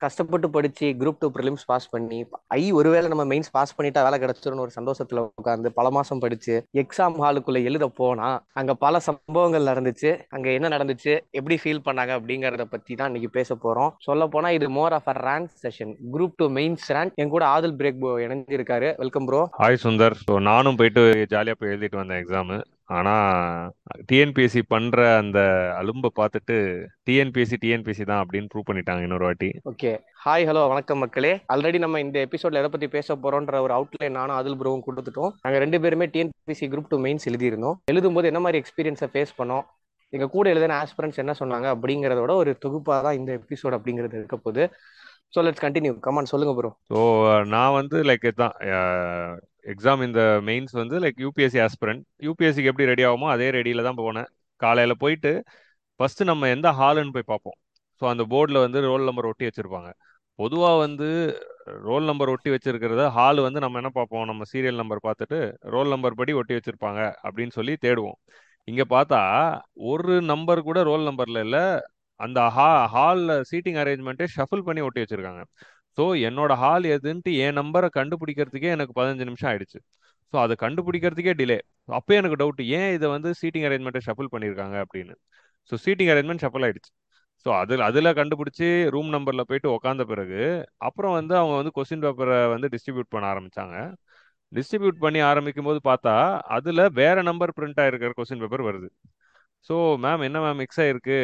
கஷ்டப்பட்டு படிச்சு group two prelims pass பண்ணி ஐ ஒருவேளை நம்ம மெயின்ஸ் பாஸ் பண்ணிட்டா வேலை கிடைச்சிரும்னு ஒரு சந்தோஷத்துல உட்காந்து பல மாசம் படிச்சு எக்ஸாம் ஹாலுக்குள்ள எழுத போனா அங்க பல சம்பவங்கள் நடந்துச்சு அங்க என்ன நடந்துச்சு எப்படி ஃபீல் பண்ணாங்க அப்படிங்கறத பத்தி தான் இன்னைக்கு பேச போறோம். சொல்ல போனா இது more of a rank session group two mains rank என் கூட ஆதில் பிரேக் bro இணைஞ்சிருக்காரு. Welcome bro hi Sundar. So நானும் போயிட்டு ஜாலியாக போய் எழுதிட்டு வந்தேன் எக்ஸாமு ஆனால் டிஎன்பிஎஸ்சி பண்ணுற அந்த அலும்பை பார்த்துட்டு டிஎன்பிஎஸ்சி டிஎன்பிஎஸ்சி தான் அப்படின்னு ப்ரூவ் பண்ணிட்டாங்க இன்னொரு வாட்டி. ஓகே. ஹாய் ஹலோ வணக்கம் மக்களே. ஆல்ரெடி நம்ம இந்த எபிசோட்ல எதை பத்தி பேச போறோன்ற ஒரு அவுட்லைன் நானும் அதில் ப்ரோவும் கொடுத்துட்டோம். நாங்க ரெண்டு பேருமே டிஎன்பிஎஸ்சி குரூப் டூ மெயின்ஸ் எழுதியிருந்தோம். எழுதும்போது என்ன மாதிரி எக்ஸ்பீரியன்ஸை ஃபேஸ் பண்ணோம்? எங்க கூட எழுதின ஆஸ்பிரன்ஸ் என்ன சொன்னாங்க? அப்படிங்கிறதோட ஒரு தொகுப்பாக தான் இந்த எபிசோட் அப்படிங்கிறது இருக்க போகுது. So let's continue come on சொல்லுங்க ப்ரோ ஸோ uh, நான் வந்து லைக் தான் எக்ஸாம் இந்த மெயின்ஸ் வந்து லைக் யூபிஎஸ்சி ஆஸ்பிரண்ட் யூபிஎஸ்சிக்கு எப்படி ரெடி ஆகுமோ அதே ரெடியில் தான் போனேன். காலையில் போயிட்டு ஃபஸ்ட்டு நம்ம எந்த ஹாலுன்னு போய் பார்ப்போம். ஸோ அந்த போர்டில் வந்து ரோல் நம்பர் ஒட்டி வச்சுருப்பாங்க. பொதுவாக வந்து ரோல் நம்பர் ஒட்டி வச்சிருக்கிறத ஹால் வந்து நம்ம என்ன பார்ப்போம்? நம்ம சீரியல் நம்பர் பார்த்துட்டு ரோல் நம்பர் படி ஒட்டி வச்சிருப்பாங்க அப்படின்னு சொல்லி தேடுவோம். இங்கே பார்த்தா ஒரு நம்பர் கூட ரோல் நம்பரில் இல்லை அந்த ஹா ஹாலில் சீட்டிங் அரேஞ்ச்மெண்ட்டே ஷஃபிள் பண்ணி ஒட்டி வச்சுருக்காங்க. ஸோ என்னோட ஹால் எதுன்ட்டு என் நம்பரை கண்டுபிடிக்கிறதுக்கே எனக்கு பதினஞ்சு நிமிஷம் ஆயிடுச்சு. ஸோ அதை கண்டுபிடிக்கிறதுக்கே டிலே அப்போ எனக்கு டவுட் ஏன் இதை வந்து சீட்டிங் அரேஞ்ச்மெண்ட்டை ஷஃபிள் பண்ணியிருக்காங்க அப்படின்னு. ஸோ சீட்டிங் அரேஞ்ச்மெண்ட் ஷஃபிள் ஆயிடுச்சு. ஸோ அதில் அதில் கண்டுபிடிச்சி ரூம் நம்பரில் போயிட்டு உக்காந்த பிறகு அப்புறம் வந்து அவங்க வந்து கொஸ்டின் பேப்பரை வந்து டிஸ்ட்ரிபியூட் பண்ண ஆரம்பித்தாங்க டிஸ்ட்ரிபியூட் பண்ணி ஆரம்பிக்கும் போது பார்த்தா அதில் வேற நம்பர் பிரிண்ட் ஆகிருக்கிற கொஸ்டின் பேப்பர் வருது. ஸோ மேம் என்ன மேம் மிக்ஸ் ஆயிருக்கு?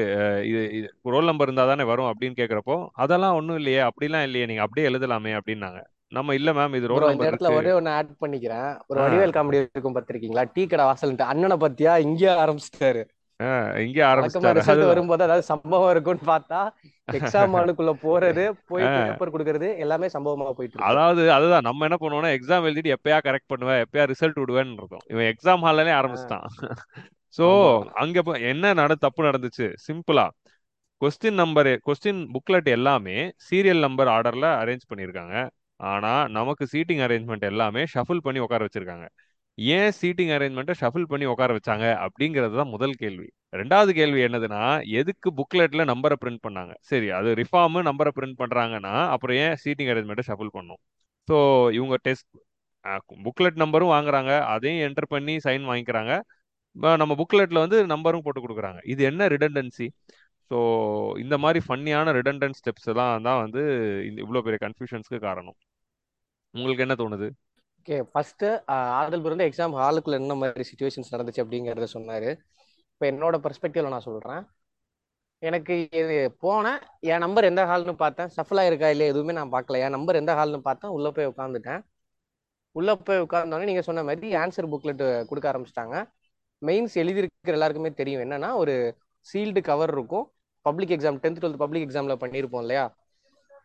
இது இது ரோல் நம்பர் இருந்தால் தானே வரும் அப்படின்னு கேட்குறப்போ அதெல்லாம் ஒன்றும் இல்லையே அப்படிலாம் இல்லையே நீங்கள் அப்படியே எழுதலாமே அப்படின்னாங்க. நம்ம இல்ல மேம் இது ரோல் இந்த நம்பர் இடத்துல இருக்கு. ஒரே ஒன்னு ஆட் பண்ணிக்கிறேன். ஒரு ஆ. வடிவேல் காமெடி இருக்கும் பார்த்திருக்கீங்களா? டீ கடை வாசல்ன்ட்டு. அண்ணனை பத்தியா? இங்கே ஆரம்பிச்சிட்டாரு. இங்கே வழக்கமா ஆரம்பிச்சிட்டாரு. ரிசல்ட் அதுதான். வரும்போது அதாவது சம்பவம் இருக்கும்னு பார்த்தா எக்ஸாம் ஹாலுக்குள்ள போறது போய் ஆ. பேப்பர் கொடுக்கறது எல்லாமே சம்பவமா போயிட்டு இருக்கு. அதாவது அதுதான். நம்ம என்ன பண்ணுவோம்னா எக்ஸாம் எழுதிட்டு எப்பயா கரெக்ட் பண்ணுவேன் எப்பயா ரிசல்ட் விடுவேன்னு இருக்கும். இவன் எக்ஸாம் ஹால்லலே ஆரம்பிச்சிட்டான். ஸோ ஆமா. அங்க என்ன நட தப்பு நடந்துச்சு? சிம்பிளா கொஸ்டின் நம்பர் கொஸ்டின் புக்லெட் எல்லாமே சீரியல் நம்பர் ஆர்டர்ல அரேஞ்ச் பண்ணியிருக்காங்க ஆனா நமக்கு சீட்டிங் அரேஞ்ச்மெண்ட் எல்லாமே ஷஃபிள் பண்ணி உட்கார வச்சிருக்காங்க. ஏன் சீட்டிங் அரேஞ்ச்மெண்ட்டை ஷஃபிள் பண்ணி உட்கார வச்சாங்க? அப்படிங்கிறது தான் முதல் கேள்வி. ரெண்டாவது கேள்வி என்னதுன்னா எதுக்கு புக்லெட்ல நம்பரை பிரிண்ட் பண்ணாங்க? சரி அது ரிஃபார்ம் நம்பரை பிரிண்ட் பண்றாங்கன்னா அப்புறம் ஏன் சீட்டிங் அரேஞ்ச்மெண்ட்டை ஷஃபிள் பண்ணும் ஸோ இவங்க டெஸ்ட் புக்லெட் நம்பரும் வாங்குறாங்க. அதையும் என்டர் பண்ணி சைன் வாங்கிக்கிறாங்க. நம்ம புக்லெட்டில் வந்து நம்பரும் போட்டு கொடுக்குறாங்க. இது என்ன ரிடன்டன்சி ஸோ இந்த மாதிரி ஃபன்னியான ரிடண்டன்ட் ஸ்டெப்ஸ் எல்லாம் தான் வந்து இந்த இவ்வளோ பெரிய கன்ஃபியூஷன்ஸ்க்கு காரணம். உங்களுக்கு என்ன தோணுது? ஓகே ஃபர்ஸ்ட் ஆதல் பிறந்த எக்ஸாம் ஹாலுக்குள்ள என்ன மாதிரி சுச்சுவேஷன்ஸ் நடந்துச்சு அப்படிங்கிறத சொன்னாரு. இப்போ என்னோட பெர்ஸ்பெக்டிவ்ல நான் சொல்றேன். எனக்கு இது போனேன் என் நம்பர் எந்த ஹால்னு பார்த்தேன். சஃபலா இருக்கா இல்லை எதுவுமே நான் பார்க்கல. என் நம்பர் எந்த ஹால்னு பார்த்தேன். உள்ள போய் உட்காந்துட்டேன் உள்ள போய் உட்கார்ந்தோடனே நீங்க சொன்ன மாதிரி ஆன்சர் புக்லெட் கொடுக்க ஆரம்பிச்சிட்டாங்க. மெயின்ஸ் எழுதியிருக்கிற எல்லாருக்குமே தெரியும். என்னன்னா ஒரு சீல்டு கவர் இருக்கும். Public exam tenth twelfth public எக்ஸாம்ல பண்ணியிருப்போம் இல்லையா?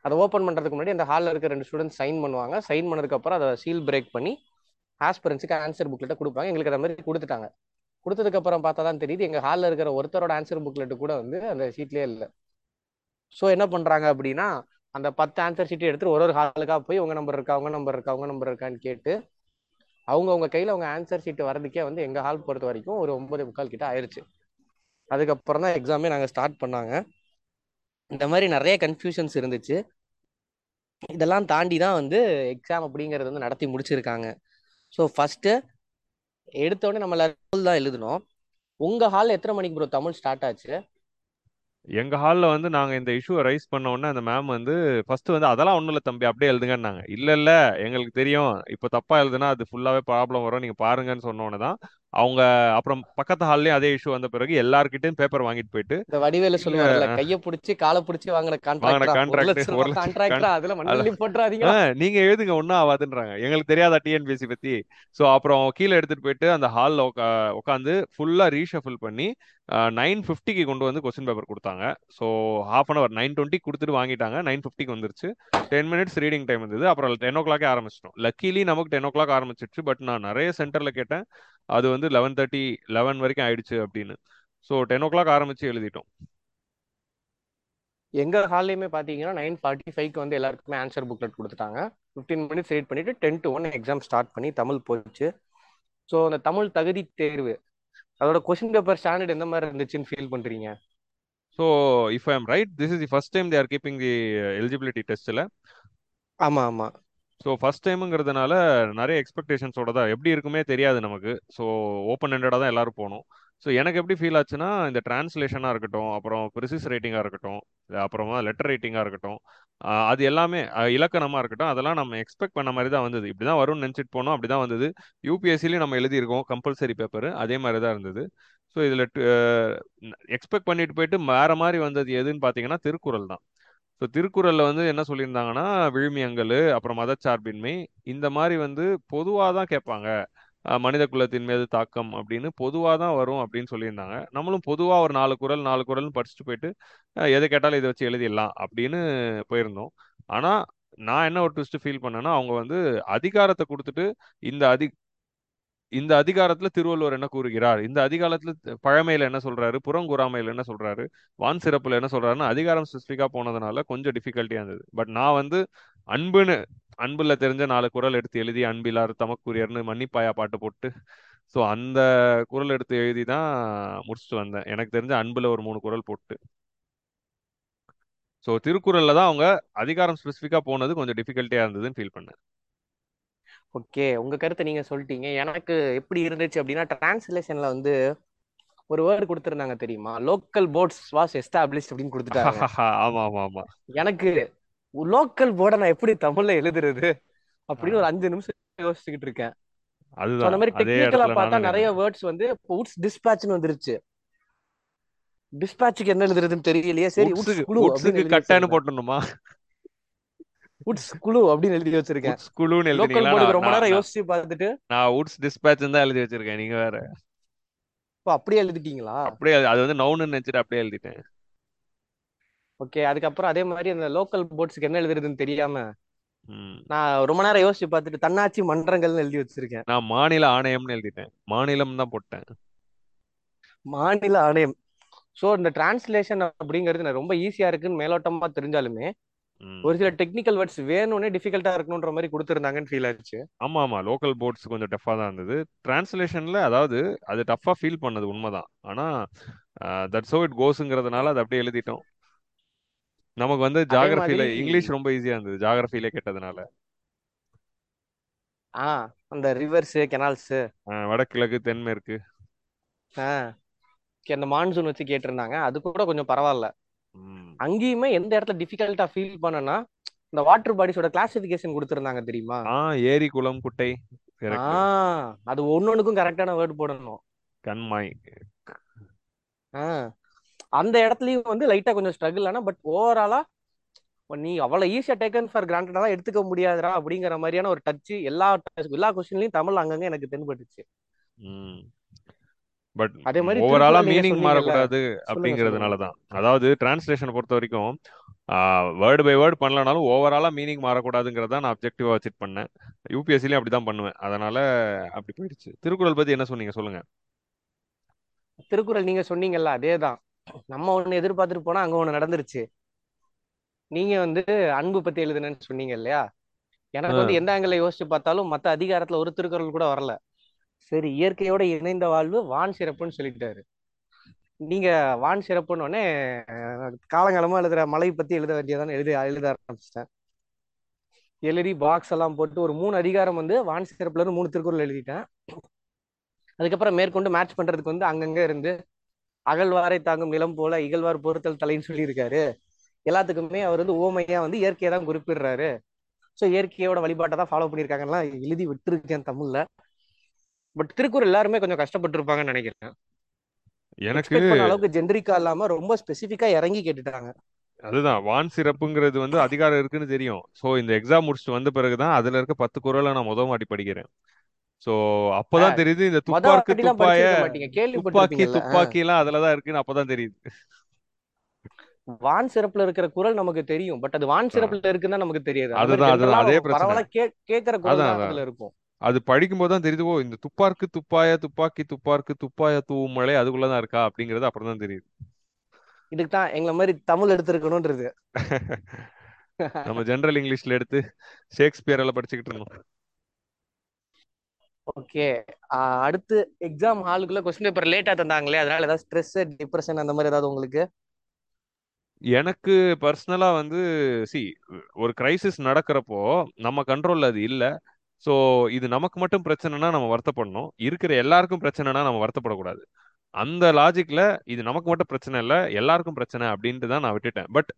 அதை ஓப்பன் பண்ணுறதுக்கு முன்னாடி அந்த ஹாலில் இருக்க ரெண்டு ஸ்டூடெண்ட்ஸ் சைன் பண்ணுவாங்க. சைன் பண்ணதுக்கப்புறம் அதை சீல் பிரேக் பண்ணி ஆஸ்பிரன்ஸுக்கு ஆன்சர் புக்லெட்டை கொடுப்பாங்க. எங்களுக்கு அந்த மாதிரி கொடுத்துட்டாங்க. கொடுத்ததுக்கப்புறம் பார்த்தா தான் தெரியுது எங்கள் ஹாலில் இருக்கிற ஒருத்தரோட ஆன்சர் புக்லெட்டு கூட வந்து அந்த சீட்லேயே இல்லை. ஸோ என்ன பண்ணுறாங்க அப்படின்னா அந்த பத்து ஆன்சர் சீட்டை எடுத்துட்டு ஒரு ஒரு ஹாலுக்காக போய் உங்கள் நம்பர் இருக்கா உங்கள் நம்பர் இருக்கா உங்கள் நம்பர் இருக்கான்னு கேட்டு அவங்க அவங்க கையில் அவங்க ஆன்சர் ஷீட் வரதுக்கே வந்து எங்கள் ஹால் பொறுத்த வரைக்கும் ஒரு ஒன்பது முக்கால் கிட்ட ஆயிருச்சு. அதுக்கப்புறம் தான் எக்ஸாமே நாங்கள் ஸ்டார்ட் பண்ணாங்க. இந்த மாதிரி நிறைய கன்ஃபியூஷன்ஸ் இருந்துச்சு. இதெல்லாம் தாண்டி தான் வந்து எக்ஸாம் அப்படிங்கிறது வந்து நடத்தி முடிச்சிருக்காங்க. ஸோ ஃபஸ்ட்டு எடுத்தோடனே நம்ம லெவல் தான் எழுதணும். உங்கள் ஹால் எத்தனை மணிக்கு ப்ரோ தமிழ் ஸ்டார்ட் ஆச்சு. எங்க ஹால்ல வந்து நாங்க இந்த இஷ்யூவை ரைஸ் பண்ண உடனே அந்த மேம் வந்து ஃபர்ஸ்ட் வந்து அதெல்லாம் ஒண்ணும் இல்ல தம்பி அப்படியே எழுதுங்கன்னாங்க. இல்ல இல்ல எங்களுக்கு தெரியும். இப்போ தப்பா எழுதுனா அது ஃபுல்லாவே ப்ராப்ளம் வரும். நீங்க பாருங்கன்னு சொன்ன உடனே தான் அவங்க அப்புறம் பக்கத்து ஹால்லயும் அதே இஷ்யூ வந்த பிறகு எல்லார்கிட்டயும் பேப்பர் வாங்கிட்டு போயிட்டு இந்த வடிவேல சொல்லுவாங்கல்ல கைய புடிச்சு காலை புடிச்சு ஒரு கான்ட்ராக்ட் நீங்க எழுதுங்க ஒன்றும் ஆகாதுன்றாங்க எங்களுக்கு தெரியாதா டிஎன்பிஎஸ்சி பத்தி? ஸோ அப்புறம் கீழே எடுத்துட்டு போயிட்டு அந்த ஹாலில் உட்காந்து ஃபுல்லா ரீஷஃபில் பண்ணி நைன் ஃபிஃப்டிக்கு கொண்டு வந்து கொஸ்டின் பேப்பர் கொடுத்தாங்க. So half an hour nine twenty கொடுத்துட்டு வாங்கிட்டாங்க. நைன் ஃபிஃப்டிக்கு வந்துருச்சு. டென் மினிட்ஸ் ரீடிங் டைம் இருந்தது. அப்புறம் டென் ஓ கிளாக்கே ஆரம்பிச்சிட்டோம். லக்கிலி நமக்கு டென் ஓ கிளாக் ஆரம்பிச்சிருச்சு. பட் நான் நிறைய சென்டரில் கேட்டேன். அது வந்து லெவன் தேர்ட்டி லெவன் வரைக்கும் ஆயிடுச்சு அப்படின்னு. ஸோ டென் ஓ கிளாக் ஆரம்பிச்சு எழுதிட்டோம். எங்க ஹால்லையுமே பாத்தீங்கன்னா நைன் ஃபார்ட்டி ஃபைவ்க்கு வந்து எல்லாருக்குமே ஆன்சர் புக்லெட் கொடுத்துட்டாங்க. ஃபிஃப்டீன் மினிட்ஸ் ரீட் பண்ணிட்டு ten to one exam start பண்ணி தமிழ் போச்சு. ஸோ அந்த தமிழ் தகுதி தேர்வு அதோட கொஸ்டின் பேப்பர் ஸ்டாண்டர்ட் எந்த மாதிரி இருந்துச்சுன்னு ஃபீல் பண்றீங்க? So if I am right this is the first time they are keeping the eligibility டெஸ்ட்டில் ஆமா ஆமா. ஸோ ஃபர்ஸ்ட் டைமுங்கிறதுனால நிறைய எக்ஸ்பெக்டேஷன்ஸோட தான் எப்படி இருக்குமே தெரியாது நமக்கு. ஸோ ஓப்பன் ஹெண்டடாக தான் எல்லாரும் போகணும். ஸோ எனக்கு எப்படி ஃபீல் ஆச்சுன்னா இந்த டிரான்ஸ்லேஷனாக இருக்கட்டும் அப்புறம் ப்ரிசிஸ் ரைட்டிங்காக இருக்கட்டும் அப்புறமா லெட்டர் ரைட்டிங்காக இருக்கட்டும் அது எல்லாமே இலக்கணமாக இருக்கட்டும் அதெல்லாம் நம்ம எக்ஸ்பெக்ட் பண்ண மாதிரி தான் வந்தது. இப்படி தான் வரும்னு நினச்சிட்டு போனோம் அப்படி தான் வந்தது. யூபிஎஸ்சிலையும் நம்ம எழுதியிருக்கோம் கம்பல்சரி பேப்பர் அதே மாதிரி தான் இருந்தது. ஸோ இதில் எக்ஸ்பெக்ட் பண்ணிட்டு போயிட்டு வேறு மாதிரி வந்தது எதுன்னு பார்த்தீங்கன்னா திருக்குறள் தான். ஸோ திருக்குறளில் வந்து என்ன சொல்லியிருந்தாங்கன்னா விழுமியங்கள் அப்புறம் மதச்சார்பின்மை இந்த மாதிரி வந்து பொதுவாக தான் கேட்பாங்க. மனித குலத்தின் மீது தாக்கம் அப்படின்னு பொதுவாக தான் வரும் அப்படின்னு சொல்லியிருந்தாங்க. நம்மளும் பொதுவாக ஒரு நாலு குரல் நாலு குரல்னு படிச்சுட்டு போயிட்டு எதை கேட்டாலும் இதை வச்சு எழுதிடலாம் அப்படின்னு போயிருந்தோம். ஆனால் நான் என்ன ஒரு ட்விஸ்ட் ஃபீல் பண்ணேன்னா அவங்க வந்து அதிகாரத்தை கொடுத்துட்டு இந்த அதி இந்த அதிகாரத்துல திருவள்ளுவர் என்ன கூறுகிறார்? இந்த அதிகாரத்துல பழமையில என்ன சொல்றாரு? புறங்கூறாமையில என்ன சொல்றாரு? வான் சிறப்புல என்ன சொல்றாருன்னு அதிகாரம் ஸ்பெசிஃபிக்கா போனதுனால கொஞ்சம் டிஃபிகல்ட்டியா இருந்தது. பட் நான் வந்து அன்புன்னு அன்புல தெரிஞ்ச நாலு குறள் எடுத்து எழுதி அன்பிலார் தமக்குரியர்னு மன்னிப்பாயா பாட்டு போட்டு. ஸோ அந்த குறள் எடுத்து எழுதி தான் முடிச்சுட்டு வந்தேன். எனக்கு தெரிஞ்ச அன்புல ஒரு மூணு குறள் போட்டு. ஸோ திருக்குறள்ல தான் அவங்க அதிகாரம் ஸ்பெசிஃபிக்கா போனது கொஞ்சம் டிஃபிகல்ட்டியா இருந்ததுன்னு ஃபீல் பண்ணேன். ஓகே உங்க கருத்தை நீங்க சொல்லிட்டீங்க. எனக்கு எப்படி இருந்துச்சு அப்படின்னா டிரான்ஸ்லேஷன்ல வந்து ஒரு வேர்டு கொடுத்துருந்தாங்க தெரியுமா? லோக்கல் போர்ட்ஸ் வாஸ் எஸ்டாப்ளிஷ் அப்படின்னு கொடுத்துட்டாங்க. ஆமா ஆமா ஆமா. எனக்கு லோக்கல் போர்டை நான் எப்படி தமிழ்ல எழுதுறது அப்படின்னு ஒரு அஞ்சு நிமிஷம் யோசிச்சுக்கிட்டு இருக்கேன். அந்த மாதிரி டெக்னிக்கலா பார்த்தா நிறைய வேர்ட்ஸ் வந்து உட்ஸ் டிஸ்பேட்ச்னு வந்துருச்சு. டிஸ்பேட்சுக்கு என்ன எழுதுறதுன்னு தெரியலையே. சரி உட்ஸ் குழு அப்படின்னு எழுதி வச்சிருந்தேன் போட்டணுமா உட்ஸ் குழு அப்படின்னு எழுதி வச்சிருக்கேன். குழுன்னு நான் ரொம்ப நேரம் யோசிச்சு பார்த்துட்டு. நான் உட்ஸ் டிஸ்பேட்ச் தான் எழுதி வச்சிருக்கேன். நீங்க வேற. இப்போ அப்படியே எழுதிட்டீங்களா? அப்படியே அது அது வந்து நவுன்னு நினைச்சிட்டு அப்படியே எழுதிட்டேன். ஓகே அதுக்கப்புறம் அதே மாதிரி அந்த லோக்கல் போர்ட்ஸ்க்கு என்ன எழுதுறதுன்னு தெரியாம. நான் ரொம்ப நேரம் யோசிச்சு பார்த்துட்டு தன்னாட்சி மன்றங்கள்னு எழுதி வச்சிருக்கேன். நான் மாநில ஆணையம்னு எழுதிட்டேன். மாநிலம் தான் போட்டேன். மாநில ஆணையம். ஸோ இந்த டிரான்ஸ்லேஷன் அப்படிங்கிறது நான் ரொம்ப ஈஸியா இருக்குன்னு மேலோட்டமா தெரிஞ்சாலுமே. ஒரு சில டெக்னிக்கல் வேர்ட்ஸ் வேணும்னே டிஃபிகல்ட்டா இருக்கணுன்ற மாதிரி கொடுத்துருந்தாங்கன்னு ஃபீல் ஆச்சு. ஆமா ஆமா. லோக்கல் போர்ட்ஸ் கொஞ்சம் டஃப்பாக தான் இருந்தது. டிரான்ஸ்லேஷன்ல அதாவது அது டஃப்பாக ஃபீல் பண்ணது உண்மைதான். ஆனா தட்ஸ் ஹோ இட் கோஸுங்கிறதுனால அதை அப்படியே எழுதிட்டோம். நமக்கு வந்து மாதிரி இங்கிலீஷ் ரொம்ப ஈஸியா இருந்தது ஜாகிரபியிலே கேட்டதுனால. ஆ அந்த ரிவர்ஸ் கெனால்ஸ் வடகிழக்கு தென்மேற்கு. ஆ அந்த மான்சூன் வச்சு கேட்டிருந்தாங்க. அது கூட கொஞ்சம் பரவாயில்ல. அங்கேயுமே எந்த இடத்துல டிஃபிகல்ட்டா ஃபீல் பண்ணனா இந்த வாட்டர் பாடிஸோட கிளாசிபிகேஷன் கொடுத்துருந்தாங்க தெரியுமா? ஆ ஏரி குளம் குட்டை ஆ அது ஒன்னொன்னுக்கும் கரெக்டான வேர்டு போடணும். கண்மாய். ஆ. அந்த இடத்துலயும் வந்து லைட்டா கொஞ்சம் ஸ்ட்ரகிள் ஆனா பட் ஓவராலா நீ அவ்வளவு ஈஸியா டேக்கன் ஃபார் கிராண்டடா எடுத்துக்க முடியாதுடா அப்படிங்கிற மாதிரியான ஒரு டச் எல்லா எல்லா கொஸ்டின்லயும் தமிழ் அங்கங்க எனக்கு தென்பட்டுச்சு. பட் அதே மாதிரி ஓவராலா மீனிங் மாறக்கூடாது சொல்லுங்க சொல்லுங்க. அப்படிங்கிறதுனால தான். அதாவது டிரான்ஸ்லேஷனை பொறுத்த வரைக்கும் வேர்டு பை வேர்டு பண்ணலனாலும் ஓவராலா மீனிங் மாறக்கூடாதுங்கிறத நான் அப்ஜெக்டிவா வச்சுட்டு பண்ணேன். யூபிஎஸ்சிலையும் அப்படி தான் பண்ணுவேன். அதனால அப்படி போயிடுச்சு. திருக்குறள் பத்தி என்ன சொன்னீங்க? சொல்லுங்க. திருக்குறள் நீங்க சொன்னீங்கல்ல அதேதான். நம்ம ஒண்ணு எதிர்பார்த்துட்டு போனா அங்க ஒண்ணு நடந்துருச்சு. நீங்க வந்து அன்பு பத்தி எழுதுனேன்னு சொன்னீங்க இல்லையா? எனக்கு வந்து எந்த ஆங்கிள் யோசிச்சு பார்த்தாலும் மத்த அதிகாரத்துல ஒரு திருக்குறள் கூட வரல. சரி இயற்கையோட இணைந்த வாழ்வு வான் சிறப்புன்னு சொல்லிட்டாரு. நீங்க வான் சிறப்புன்னு உடனே காலங்காலமா எழுதுற மலை பத்தி எழுத வேண்டியதானே எழுதி எழுத ஆரம்பிச்சிட்டேன். எழுதி பாக்ஸ் எல்லாம் போட்டு ஒரு மூணு அதிகாரம் வந்து வான் சிறப்புல இருந்து மூணு திருக்குறள் எழுதிட்டேன். அதுக்கப்புறம் மேற்கொண்டு மேட்ச் பண்றதுக்கு வந்து அங்கங்க இருந்து அகழ்வாரை தாங்கும் நிலம் போல இகழ்வார் பொறுத்தல் தலைன்னு சொல்லியிருக்காரு. எல்லாத்துக்குமே அவர் வந்து ஓமையா வந்து இயற்கையை தான் குறிப்பிடுறாரு. ஸோ இயற்கையோட வழிபாட்டை தான் ஃபாலோ பண்ணியிருக்காங்கலாம் எழுதி விட்டுருக்கேன் தமிழ்ல. பட் திருக்குறள் எல்லாருமே கொஞ்சம் கஷ்டப்பட்டிருப்பாங்கன்னு நினைக்கிறேன். எனக்கு அளவுக்கு ஜென்ரிக்கா இல்லாம ரொம்ப ஸ்பெசிஃபிக்கா இறங்கி கேட்டுட்டாங்க. அதுதான் வான் சிறப்புங்கிறது வந்து அதிகாரம் இருக்குன்னு தெரியும். ஸோ இந்த எக்ஸாம் முடிச்சுட்டு வந்த பிறகுதான் அதுல இருக்க பத்து குறளை நான் முத மாட்டி படிக்கிறேன். ஸோ அப்பதான் தெரியுது இந்த துப்பாக்கு துப்பாய துப்பாக்கி துப்பாக்கி எல்லாம் அதுலதான் இருக்குன்னு அப்பதான் தெரியுது. வான் சிறப்புல இருக்கிற குரல் நமக்கு தெரியும். பட் அது வான். சிறப்புல இருக்குன்னு நமக்கு தெரியாது. அதுதான் அதுதான். அதே பிரச்சனை. பரவலா கே கேட்கிற குரல் அதுல இருக்கும். அது படிக்கும்போது தான் தெரியுது ஓ இந்த துப்பார்க்கு துப்பாய துப்பாக்கி துப்பார்க்கு துப்பாய தூவும் மழை அதுக்குள்ளதான் இருக்கா அப்படிங்கிறது அப்புறம் தான் தெரியுது. இதுக்கு தான் எங்களை மாதிரி தமிழ் எடுத்திருக்கணும்ன்றது. நம்ம ஜெனரல் இங்கிலீஷ்ல எடுத்து ஷேக்ஸ்பியர் எல்லாம் படிச்சுக்கிட்டு இருந்தோம். ஓகே. அடுத்து எக்ஸாம் ஹாலுக்குள்ள கொஸ்டின் பேப்பர் லேட்டா தந்தாங்களே அதனால ஏதாவது ஸ்ட்ரெஸ் டிப்ரெஷன் அந்த மாதிரி ஏதாவது உங்களுக்கு? எனக்கு பர்சனலா வந்து சி ஒரு கிரைசிஸ் நடக்கிறப்போ நம்ம கண்ட்ரோல்ல அது இல்ல. ஸோ இது நமக்கு மட்டும் பிரச்சனைனா நம்ம வருத்தப்படணும். இருக்கிற எல்லாருக்கும் பிரச்சனைனா நம்ம வருத்தப்படக்கூடாது. அந்த லாஜிக்ல இது நமக்கு மட்டும் பிரச்சனை இல்லை எல்லாருக்கும் பிரச்சனை அப்படின்ட்டு தான் நான் விட்டுட்டேன். பட்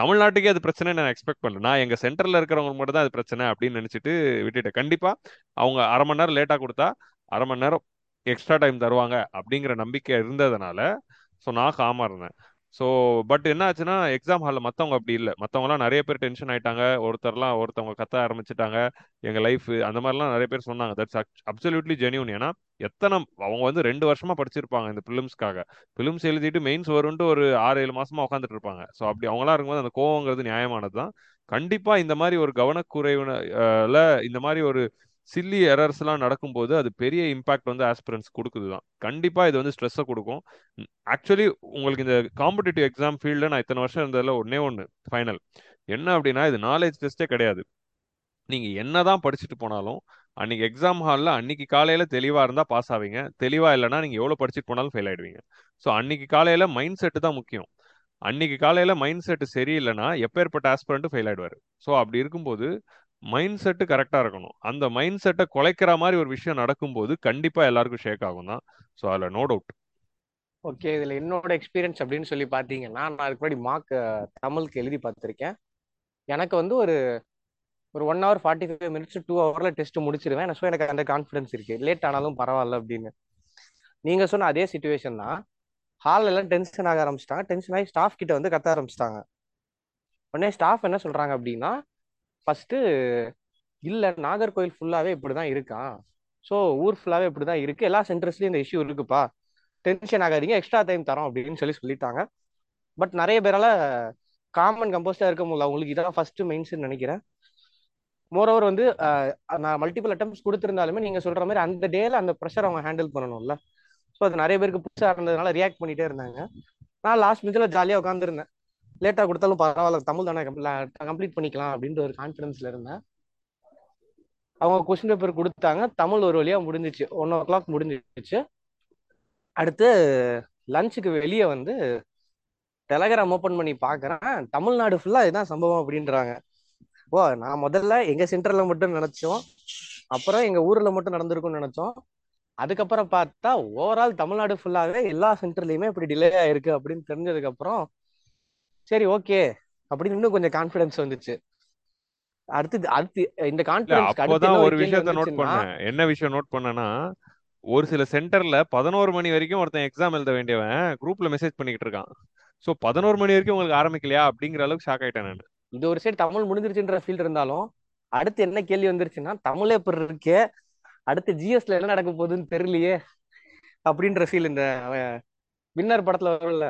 தமிழ்நாட்டுக்கே அது பிரச்சனை நான் எக்ஸ்பெக்ட் பண்ணல. நான் எங்க சென்டர்ல இருக்கிறவங்க மட்டும் தான் அது பிரச்சனை அப்படின்னு நினைச்சிட்டு விட்டுட்டேன். கண்டிப்பா அவங்க அரை மணி நேரம் லேட்டா கொடுத்தா அரை மணி நேரம் எக்ஸ்ட்ரா டைம் தருவாங்க அப்படிங்கிற நம்பிக்கை இருந்ததுனால ஸோ நான் காமா இருந்தேன் ஸோ பட் என்ன ஆச்சுன்னா எக்ஸாம் ஹாலில் மற்றவங்க அப்படி இல்லை. மற்றவங்கலாம் நிறைய பேர் டென்ஷன் ஆயிட்டாங்க. ஒருத்தர்லாம் ஒருத்தவங்க கத்த ஆரம்பிச்சிட்டாங்க. எங்கள் லைஃப் அந்த மாதிரிலாம் நிறைய பேர் சொன்னாங்க. தட்ஸ் அப்சல்யூட்லி ஜெனியூன் ஏன்னா எத்தனை அவங்க வந்து ரெண்டு வருஷமா படிச்சிருப்பாங்க இந்த பிலிம்ஸ்க்காக. பிலிம்ஸ் எழுதிட்டு மெயின்ஸ் வரும்ட்டு ஒரு ஆறு ஏழு மாசமா உட்காந்துட்டு இருப்பாங்க. ஸோ அப்படி அவங்களா இருக்கும்போது அந்த கோவங்கிறது நியாயமானது தான் கண்டிப்பா இந்த மாதிரி ஒரு கவனக்குறைவுல இந்த மாதிரி ஒரு சில்லி எரர்ஸ்லாம் நடக்கும்போது அது பெரிய இம்பாக்ட் வந்து ஆஸ்பிரன்ஸ் கொடுக்குது தான் கண்டிப்பா இது வந்து ஸ்ட்ரெஸ்ஸை கொடுக்கும். ஆக்சுவலி உங்களுக்கு இந்த காம்படிட்டிவ் எக்ஸாம் ஃபீல்டில் நான் இத்தனை வருஷம் இருந்ததில் ஒன்னே ஒன்று ஃபைனல் என்ன அப்படின்னா இது நாலேஜ் டெஸ்ட்டே கிடையாது. நீங்க என்னதான் படிச்சுட்டு போனாலும் அன்னைக்கு எக்ஸாம் ஹாலில் அன்னைக்கு காலையில தெளிவா இருந்தா பாஸ் ஆவீங்க. தெளிவா இல்லைன்னா நீங்க எவ்வளோ படிச்சுட்டு போனாலும் ஃபெயில் ஆகிடுவீங்க ஸோ அன்னைக்கு காலையில மைண்ட் செட்டு தான் முக்கியம். அன்னைக்கு காலையில மைண்ட் செட் சரியில்லைன்னா எப்பேற்பட்ட ஆஸ்பிரண்ட்டு ஃபெயில் ஆயிடுவாரு. ஸோ அப்படி இருக்கும்போது மைண்ட் செட்டு கரெக்டாக இருக்கணும். அந்த மைண்ட் செட்டை குலைக்கிற மாதிரி ஒரு விஷயம் நடக்கும்போது கண்டிப்பாக எல்லாருக்கும் ஷேக் ஆகும் தான். ஸோ அதில் நோ டவுட் ஓகே இதில் என்னோட எக்ஸ்பீரியன்ஸ் அப்படின்னு சொல்லி பார்த்தீங்கன்னா நான் அதுக்கு முன்னாடி மார்க் தமிழுக்கு எழுதி பார்த்துருக்கேன். எனக்கு வந்து ஒரு ஒரு one hour forty five minutes two ஹவரில் டெஸ்ட் முடிச்சிருவேன். ஸோ எனக்கு அந்த கான்ஃபிடன்ஸ் இருக்குது லேட் ஆனாலும் பரவாயில்ல அப்படின்னு. நீங்கள் சொன்ன அதே சுச்சுவேஷன் தான். ஹால் எல்லாம் டென்ஷன் ஆக ஆரம்பிச்சிட்டாங்க. டென்ஷன் ஆகி ஸ்டாஃப் கிட்ட வந்து கத்த ஆரம்பிச்சிட்டாங்க. உடனே ஸ்டாஃப் என்ன சொல்கிறாங்க அப்படின்னா ஃபர்ஸ்ட் இல்ல நாகர்கோயில் ஃபுல்லாவே இப்படிதான் இருக்கான் ஸோ ஊர் ஃபுல்லாவே இப்படிதான் இருக்கு. எல்லா சென்டர்ஸ்லயும் இந்த இஷ்யூ இருக்குப்பா. டென்ஷன் ஆகாதீங்க எக்ஸ்ட்ரா டைம் தரோம் அப்படின்னு சொல்லி சொல்லிட்டாங்க. பட் நிறைய பேரால காமன் கம்போஸ்டா இருக்க முடியல. அவங்களுக்கு இதான் ஃபர்ஸ்ட் மெயின்ஸ் நினைக்கிறேன். மோரோவர் வந்து நான் மல்டிபிள் அட்டம்ஸ் கொடுத்துருந்தாலுமே நீங்க சொல்ற மாதிரி அந்த டேல அந்த ப்ரெஷர் அவங்க ஹேண்டில் பண்ணணும்ல. ஸோ அது நிறைய பேருக்கு புதுசாக இருந்ததுனால ரியாக்ட் பண்ணிட்டே இருந்தாங்க. நான் லாஸ்ட் மினிட்ல ஜாலியாக உட்காந்துருந்தேன் லேட்டாக கொடுத்தாலும் பரவாயில்ல தமிழ் தானே கம்ப்ளீட் பண்ணிக்கலாம் அப்படின்ற ஒரு கான்ஃபிடன்ஸ்ல இருந்தேன். அவங்க கொஸ்டின் பேப்பர் கொடுத்தாங்க தமிழ் ஒரு வழியாக முடிஞ்சிச்சு. ஒன் ஓ கிளாக் முடிஞ்சிச்சு. அடுத்து லஞ்சுக்கு வெளியே வந்து டெலகிராம் ஓப்பன் பண்ணி பார்க்குறேன் தமிழ்நாடு ஃபுல்லாக இதுதான் சம்பவம் அப்படின்றாங்க. ஓ நான் முதல்ல எங்கள் சென்டரில் மட்டும் நினச்சோம். அப்புறம் எங்கள் ஊரில் மட்டும் நடந்திருக்கும்னு நினச்சோம். அதுக்கப்புறம் பார்த்தா ஓவரால் தமிழ்நாடு ஃபுல்லாகவே எல்லா சென்டர்லேயுமே இப்படி டிலே ஆயிருக்கு அப்படின்னு தெரிஞ்சதுக்கப்புறம் சரி ஓகே. அப்படின்னு இன்னும் கொஞ்சம் கான்பிடன்ஸ் வந்துச்சு. அடுத்து அடுத்து இந்த கான்பிடன்ஸ் அப்போதான் ஒரு விஷயத்த நோட் பண்ணேன். என்ன விஷயம் நோட் பண்ணேன்னா ஒரு சில சென்டர்ல பதினோரு மணி வரைக்கும் ஒருத்தன் எக்ஸாம் எழுத வேண்டியவன் குரூப்ல மெசேஜ் பண்ணிக்கிட்டு இருக்கான். ஸோ பதினோரு மணி வரைக்கும் உங்களுக்கு ஆரம்பிக்கலையா அப்படிங்கிற அளவுக்கு ஷாக் ஆயிட்டேன் நான். இது ஒரு சைடு தமிழ் முடிஞ்சிருச்சுன்ற ஃபீல் இருந்தாலும் அடுத்து என்ன கேள்வி வந்துருச்சுன்னா தமிழே எப்படி இருக்கே அடுத்து ஜிஎஸ்ல என்ன நடக்க போகுதுன்னு தெரியலையே அப்படின்ற ஃபீல் இந்த வின்னர் படத்துல வரும்ல.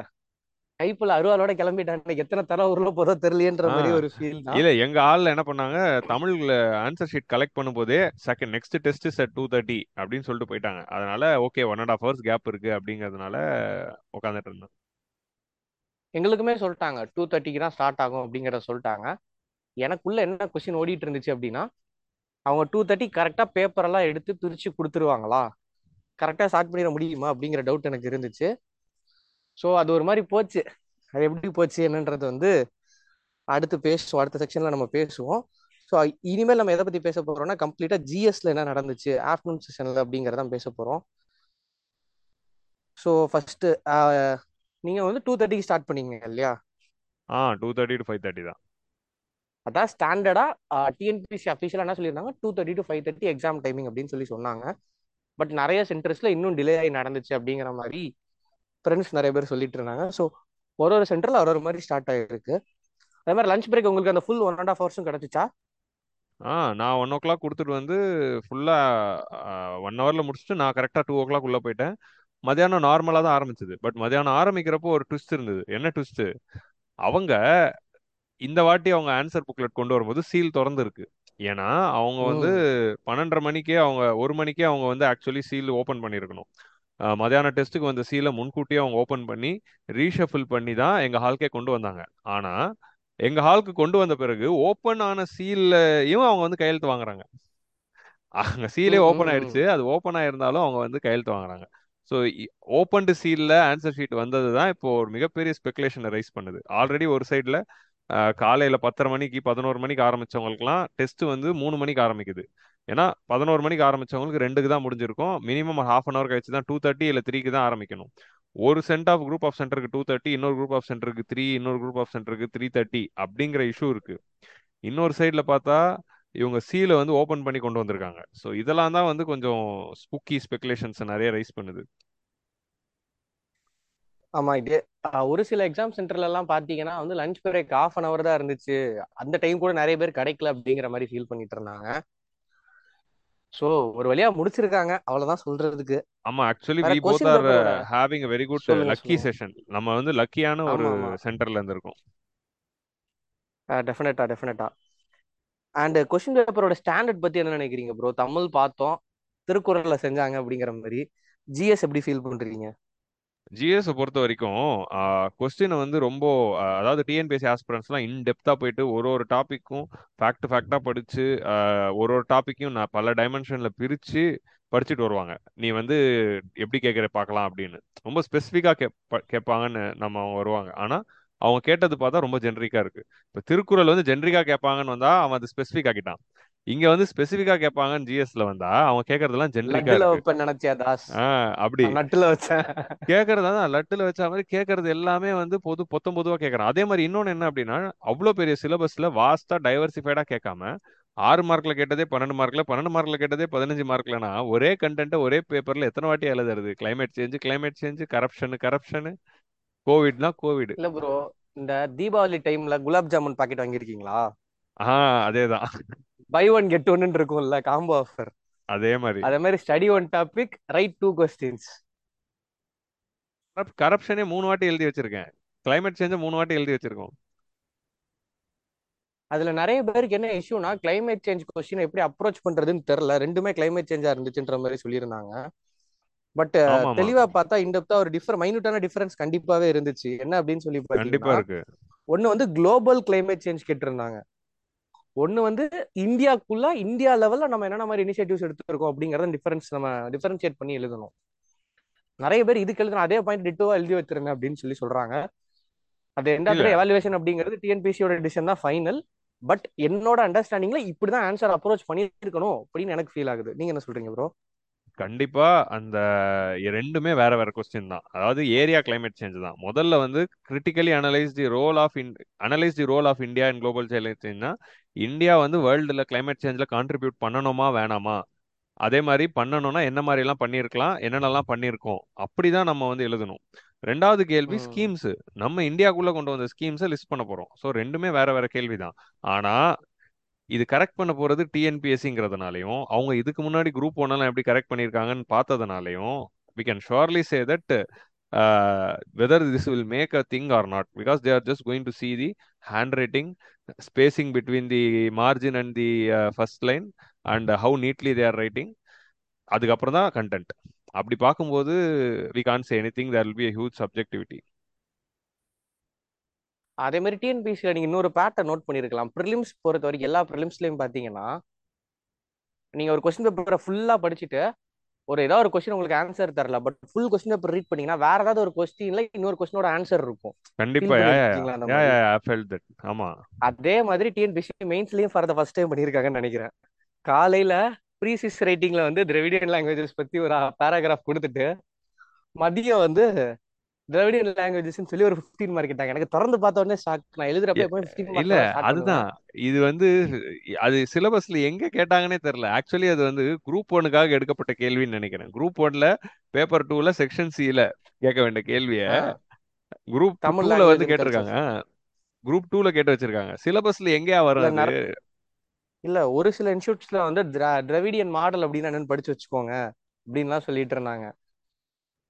கைப்புல அருவாலோட கிளம்பிட்டாங்க எத்தனை தர உருள போதோ தெரியலையன்ற மாதிரி ஒரு ஃபீல் இல்ல எங்க ஆள்ல என்ன பண்ணாங்க தமிழ்ல ஆன்சர் ஷீட் கலெக்ட் பண்ணும்போதே second next test set two thirty அப்படின்னு சொல்லிட்டு போயிட்டாங்க. அதனால okay one and half hours gap இருக்கு அப்படிங்கறதுனால உட்காந்துட்டு இருந்தேன் எங்களுக்குமே சொல்லிட்டாங்க டூ தேர்ட்டிக்கு தான் ஸ்டார்ட் ஆகும் அப்படிங்கிறத சொல்லிட்டாங்க. எனக்குள்ள என்ன கொஸ்டின் ஓடிட்டு இருந்துச்சு அப்படின்னா அவங்க டூ தேர்ட்டி கரெக்டாக பேப்பரெல்லாம் எடுத்து பிரித்து கொடுத்துருவாங்களா? கரெக்டாக ஸ்டார்ட் பண்ணிட முடியுமா அப்படிங்கிற டவுட் எனக்கு இருந்துச்சு. ஸோ அது ஒரு மாதிரி போச்சு. அது எப்படி போச்சு என்னன்றது வந்து அடுத்து பேசுவோம். அடுத்த செக்ஷனில் நம்ம பேசுவோம். ஸோ இனிமேல் நம்ம எதை பற்றி பேச போகிறோம்னா கம்ப்ளீட்டாக ஜிஎஸ்ல என்ன நடந்துச்சு ஆஃப்டர்நூன் செஷனில் அப்படிங்கிறதான் பேச போகிறோம் ஸோ ஃபஸ்ட்டு நீங்கள் வந்து டூ தேர்ட்டிக்கு ஸ்டார்ட் பண்ணீங்க இல்லையா? ஆ two thirty to five thirty தான். அதான் ஸ்டாண்டர்டா டிஎன்பிசி அஃபிஷியலாக என்ன சொல்லியிருந்தாங்க? Two thirty to five thirty exam timing அப்படின்னு சொல்லி சொன்னாங்க. பட் நிறைய சென்டர்ஸ்ல இன்னும் டிலே ஆகி நடந்துச்சு அப்படிங்கிற மாதிரி ஃப்ரெண்ட்ஸ் நிறைய பேர் சொல்லிட்டு இருந்தாங்க. ஸோ ஒரு ஒரு சென்டர்ல ஒரு ஒரு மாதிரி ஸ்டார்ட் ஆகிருக்கு அதே மாதிரி லஞ்ச் பிரேக் உங்களுக்கு அந்த ஃபுல் ஒன் அண்ட் ஆஃப் ஹவர்ஸும் கிடைச்சிச்சா? ஆ நான் ஒன் ஓ கிளாக் கொடுத்துட்டு வந்து ஃபுல்லாக ஒன் ஹவரில் முடிச்சுட்டு நான் கரெக்டாக டூ ஓ கிளாக் உள்ளே போயிட்டேன். மதியானம் நார்மலாக தான் ஆரம்பிச்சது. பட் மதியானம் ஆரம்பிக்கிறப்போ ஒரு ட்விஸ்ட் இருந்தது. என்ன ட்விஸ்ட் அவங்க இந்த வாட்டி அவங்க ஆன்சர் புக்லெட் கொண்டு வரும்போது சீல் திறந்து இருக்கு ஏன்னா அவங்க வந்து பன்னெண்டரை மணிக்கே அவங்க ஒரு மணிக்கே அவங்க வந்து ஆக்சுவலி சீல் ஓப்பன் பண்ணியிருக்கணும். மதியான டெஸ்ட்டுக்கு வந்த சீலை முன்கூட்டியே அவங்க ஓப்பன் பண்ணி ரீஷஃபில் பண்ணி தான் எங்கள் ஹால்க்கே கொண்டு வந்தாங்க. ஆனால் எங்கள் ஹாலுக்கு கொண்டு வந்த பிறகு ஓப்பன் ஆன சீல்லையும் அவங்க வந்து கையெழுத்து வாங்குறாங்க. அங்கே சீலே ஓப்பன் ஆயிடுச்சு. அது ஓப்பன் ஆயிருந்தாலும் அவங்க வந்து கையெழுத்து வாங்குறாங்க. ஸோ ஓப்பன்டு சீல்ல ஆன்சர் ஷீட் வந்தது தான் இப்போ ஒரு மிகப்பெரிய ஸ்பெகுலேஷனை ரைஸ் பண்ணுது. ஆல்ரெடி ஒரு சைடில் காலையில் பத்தரை மணிக்கு பதினோரு மணிக்கு ஆரம்பிச்சவங்களுக்குலாம் டெஸ்ட் வந்து மூணு மணிக்கு ஆரம்பிக்குது. ஏன்னா பதினோரு மணிக்கு ஆரம்பிச்சவங்களுக்கு ரெண்டுக்கு தான் முடிஞ்சிருக்கும். மினிமம் ஹாஃப் அன் ஹவர் கழிச்சு தான் டூ தேர்ட்டி இல்லை த்ரீக்கு தான் ஆரம்பிக்கணும். ஒரு சென்ட் ஆஃப் குரூப் ஆஃப் சென்டருக்கு டூ தேர்ட்டி இன்னொரு குரூப் ஆஃப் சென்டருக்கு த்ரீ இன்னொரு குரூப் ஆஃப் சென்டருக்கு த்ரீ தேர்ட்டி அப்படிங்கிற இஷ்யூ இருக்கு. இன்னொரு சைடில் பார்த்தா இவங்க சீலை வந்து ஓப்பன் பண்ணி கொண்டு வந்திருக்காங்க. ஸோ இதெல்லாம் தான் வந்து கொஞ்சம் ஸ்புக்கி ஸ்பெகுலேஷன்ஸ் நிறைய ரைஸ் பண்ணுது. ஆமா இது ஒரு சில எக்ஸாம் சென்டர்ல எல்லாம் பாத்தீங்கன்னா வந்து lunch break half an hour தான் இருந்துச்சு. அந்த டைம் கூட நிறைய பேர் கிடைக்கல அப்படிங்கிற மாதிரி ஃபீல் பண்ணிட்டு இருந்தாங்க. ஸோ ஒரு வழியா முடிச்சிருக்காங்க. அவ்வளவுதான் சொல்றதுக்கு. ஆமா actually we both are having very good lucky session நம்ம வந்து லக்கியான ஒரு சென்டர்ல இருந்திருக்கோம். டெஃபினட்டா டெஃபினட்டா அண்ட் கொஸ்டின் பேப்பரோட ஸ்டாண்டர்ட் பத்தி என்ன நினைக்கிறீங்க ப்ரோ தமிழ் பார்த்தோம் திருக்குறள்ல செஞ்சாங்க அப்படிங்கிற மாதிரி. ஜிஎஸ் எப்படி ஃபீல் பண்றீங்க? ஜிஎஸ்ஸை பொறுத்த வரைக்கும் கொஸ்டினை வந்து ரொம்ப அதாவது டிஎன்பிஎஸ்சி ஆஸ்பிரன்ஸ்லாம் இன்டெப்த்தாக போயிட்டு ஒரு ஒரு டாப்பிக்கும் ஃபேக்ட் ஃபேக்டாக படித்து ஒரு ஒரு டாப்பிக்கையும் நான் பல டைமென்ஷனில் பிரித்து படிச்சுட்டு வருவாங்க. நீ வந்து எப்படி கேட்குற பார்க்கலாம் அப்படின்னு. ரொம்ப ஸ்பெசிஃபிக்காக கேப் கேட்பாங்கன்னு நம்ம அவங்க வருவாங்க. ஆனால் அவங்க கேட்டது பார்த்தா ரொம்ப ஜென்ரிக்காக இருக்குது இப்போ திருக்குறள் வந்து ஜென்ரிக்காக கேட்பாங்கன்னு வந்தால் அவன் அது ஸ்பெசிஃபிக் ஆக்கிட்டான். இங்க வந்து ஸ்பெசிஃபிக்கா கேட்பாங்கன்னு ஜிஎஸ்ல வந்தா அவங்க லட்டுல இருக்கு. வைப்பேன் நினைச்சியா தாஸ்? அப்படி. நான் நட்டுல வச்சேன். கேட்கறது தான் லட்டுல வச்ச மாதிரி கேட்கறது எல்லாமே வந்து பொது பொத்தம் பொதுவா கேட்கறான் அதே மாதிரி இன்னொன்னு என்ன அப்படின்னா அவ்வளோ பெரிய சிலபஸ்ல வாஸ்டா டைவர்சிஃபைடா கேட்காம ஆறு மார்க்ல கேட்டதே பன்னெண்டு மார்க்ல பன்னெண்டு மார்க்ல கேட்டதே பதினஞ்சு மார்க்லனா ஒரே கண்டென்ட்டை ஒரே பேப்பர்ல எத்தனை வாட்டி எழுதுறது? Climate change climate change corruption corruption கோவிட்னா Covid இல்ல ப்ரோ இந்த தீபாவளி டைம்ல குலாப் ஜாமுன் பாக்கெட் வாங்கியிருக்கீங்களா? ஆஹ் அதேதான். பை ஒன் கெட் ஒன்னு இருக்கும்ல காம்போ ஆஃபர் அதே மாதிரி. அதே மாதிரி study one topic right two questions கரப்ஷனே மூணு வாட்டி எழுதி வச்சிருக்கேன். கிளைமேட் சேஞ்ச மூணு வாட்டி எழுதி வச்சிருக்கோம். அதுல நிறைய பேருக்கு என்ன இஷ்யூனா கிளைமேட் சேஞ்ச் கொஸ்டின் எப்படி அப்ரோச் பண்றதுன்னு தெரியல. ரெண்டுமே கிளைமேட் சேஞ்சா இருந்துச்சுன்ற மாதிரி சொல்லியிருந்தாங்க. பட் தெளிவா பார்த்தா இன்டெப்தா ஒரு டிஃபர் மைனூட்டான டிஃபரன்ஸ் கண்டிப்பாவே இருந்துச்சு. என்ன அப்படின்னு சொல்லி கண்டிப்பா இருக்கு. ஒன்னு வந்து குளோபல் கிளைமேட் சேஞ்ச் கேட்டிருந்தாங்க. ஒன்னு வந்து இந்தியாக்குள்ள இந்தியா லெவல்ல நம்ம என்னென்ன மாதிரி இனிஷியேட்டிவ்ஸ் எடுத்துருக்கோம் அப்படிங்கறத டிஃபரன்ஸ் நம்ம டிஃபரன்ஷியேட் பண்ணி எழுதணும். நிறைய பேர் இதுக்கு எழுதுன அதே பாயிண்ட் டிட்டோவா எழுதி வச்சிருங்க அப்படின்னு சொல்லி சொல்றாங்க. அது எண்ட் இல்ல. எவாலுவேஷன் அப்படிங்கிறது டிஎன்பிசியோட டிசிஷன் தான் ஃபைனல் பட் என்னோட அண்டர்ஸ்டாண்டிங்ல இப்படிதான் ஆன்சர் அப்ரோச் பண்ணியிருக்கணும் அப்படின்னு எனக்கு ஃபீல் ஆகுது. நீங்க என்ன சொல்றீங்க ப்ரோ கண்டிப்பா. அந்த ரெண்டுமே வேற வேற கொஸ்டின் தான். அதாவது ஏரியா கிளைமேட் சேஞ்ச் தான். முதல்ல வந்து critically analyse the role of analyse the role of India in global சேஞ்ச்னா India வந்து வேர்ல்டுல கிளைமேட் சேஞ்ச்ல கான்ட்ரிபியூட் பண்ணணுமா வேணாமா? அதே மாதிரி பண்ணணும்னா என்ன மாதிரி எல்லாம் பண்ணியிருக்கலாம் என்னென்னலாம் பண்ணியிருக்கோம்? அப்படிதான் நம்ம வந்து எழுதணும். ரெண்டாவது கேள்வி ஸ்கீம்ஸ் நம்ம இந்தியாக்குள்ள கொண்டு வந்த ஸ்கீம்ஸை லிஸ்ட் பண்ண போறோம். ஸோ ரெண்டுமே வேற வேற கேள்வி தான் ஆனா இது கரெக்ட் பண்ண போறது டிஎன்பிஎஸ்சிங்கிறதுனாலையும் அவங்க இதுக்கு முன்னாடி குரூப் ஒன்னெல்லாம் எப்படி கரெக்ட் பண்ணியிருக்காங்கன்னு பார்த்ததுனாலையும் we can surely say that whether this will make a thing or not because they are just going to see the handwriting spacing between the margin and the first line and how neatly they are writing அதுக்கப்புறம் தான் content அப்படி பார்க்கும்போது we can say anything there will be huge subjectivity அதே மாதிரி டிஎன்பிசியில் நீங்க இன்னொரு batter note பண்ணிருக்கலாம். ப்ரிலிம்ஸ் பொறுத்த வரைக்கும் எல்லா ப்ரிலிம்ஸ்லயும் பாத்தீங்கன்னா நீங்க ஒரு கொஸ்டின் பேப்பரை ஃபுல்லா படிச்சுட்டு ஒரு ஏதாவது ஒரு கொஸ்டின் உங்களுக்கு ஆன்சர் தரல but full question paper read பண்ணீங்கன்னா வேற ஏதாவது ஒரு கொஸ்டின்ல இன்னொரு கொஸ்டினோட ஆன்சர் இருக்கும். கண்டிப்பா. ஆமா. அதே மாதிரி டிஎன்பிசி மெயின்ஸ்லயும் ஃபார் த ஃபர்ஸ்ட் டைம் பண்ணியிருக்காங்கன்னு நினைக்கிறேன். காலையில ப்ரீசிஸ் ரைட்டிங்ல வந்து திராவிடியன் லாங்குவேஜஸ் பத்தி ஒரு பேராகிராஃப் கொடுத்துட்டு மதியம் வந்து திராவிடியன் லாங்குவேஜஸ் சொல்லி ஒரு ஃபிஃப்டீன் மார்க் கேட்டாங்க எனக்கு திறந்து பார்த்த உடனே ஷாக் நான் எழுதுறப்ப இல்ல அதுதான். இது வந்து அது சிலபஸ்ல எங்க கேட்டாங்கன்னே தெரியல. ஆக்சுவலி அது வந்து குரூப் ஒன்னுக்காக எடுக்கப்பட்ட கேள்வின்னு நினைக்கிறேன். குரூப் ஒன்ல பேப்பர் டூல செக்ஷன் சில கேட்க வேண்டிய கேள்விய குரூப் தமிழ் டூல லாங்குவேஜ் வந்து கேட்டிருக்காங்க. குரூப் டூல கேட்டு வச்சிருக்காங்க. சிலபஸ்ல எங்கேயா வரும் இல்ல ஒரு சில இன்ஸ்டியூட்ஸ்ல வந்து திரா- திராவிடியன் மாடல் அப்படின்னு என்னன்னு படிச்சு வச்சுக்கோங்க. அப்படின்லாம் சொல்லிட்டு இருந்தாங்க.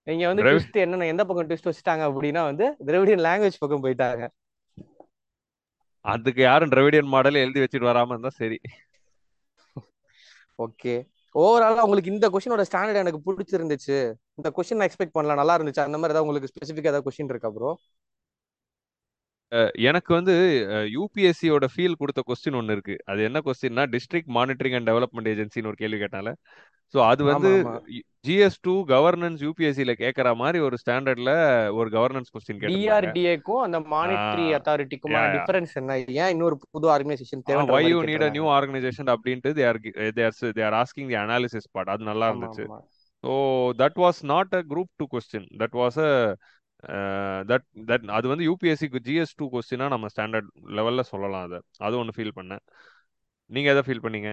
இங்க வந்து ட்விஸ்ட் என்னென்ன எந்த பக்கம் ட்விஸ்ட் வச்சுட்டாங்க அப்படின்னா வந்து திராவிடியன் லாங்குவேஜ் பக்கம் போயிட்டாங்க. அதுக்கு யாரும் திராவிடியன் மாடல் எழுதி வச்சுட்டு வராம இருந்தா சரி. ஓகே ஓவராலா உங்களுக்கு இந்த கொஸ்டினோட ஸ்டாண்டர்ட் எனக்கு பிடிச்சிருந்துச்சு. இந்த கொஸ்டின் நான் எக்ஸ்பெக்ட் பண்ணல. நல்லா இருந்துச்சு. அந்த மாதிரி ஏதாவது உங்களுக்கு ஸ்பெசிஃபிக் ஏதாவது கொஸ்டின் இருக்கா ப்ரோ எனக்கு வந்து யூபிஎஸ்சியோட ஃபீல் கொடுத்த கொஸ்டின் ஒன்று இருக்கு. அது என்ன கொஸ்டின்னா டிஸ்ட்ரிக்ட் மானிட்டரிங் அண்ட் டெவலப்மெண்ட் ஏஜென்சின்னு ஒரு கேள்வி கேட்டால. ஸோ அது வந்து ஜிஎஸ் டூ கவர்னன்ஸ் யூபிஎஸ்சியில் கேட்குற மாதிரி ஒரு ஸ்டாண்டர்ட்ல ஒரு கவர்னன்ஸ் கொஸ்டின் டிஆர்டிஏக்கும் அந்த மானிட்டரி யா டிஃபரன்ஸ் என்ன? ஏன் இன்னொரு புது organisation தேவைன்ற why you need new organisation அப்படின்ட்டு they are they are asking the analysis part அது நல்லா இருந்துச்சு. So that was not a group two question that was a that that அது வந்து யூபிஎஸ்சிக்கு ஜிஎஸ் டூ கொஸ்டினா நம்ம ஸ்டாண்டர்ட் லெவல்ல சொல்லலாம் அதை. அது ஒன்று ஃபீல் பண்ணேன். நீங்க எதை ஃபீல் பண்ணீங்க?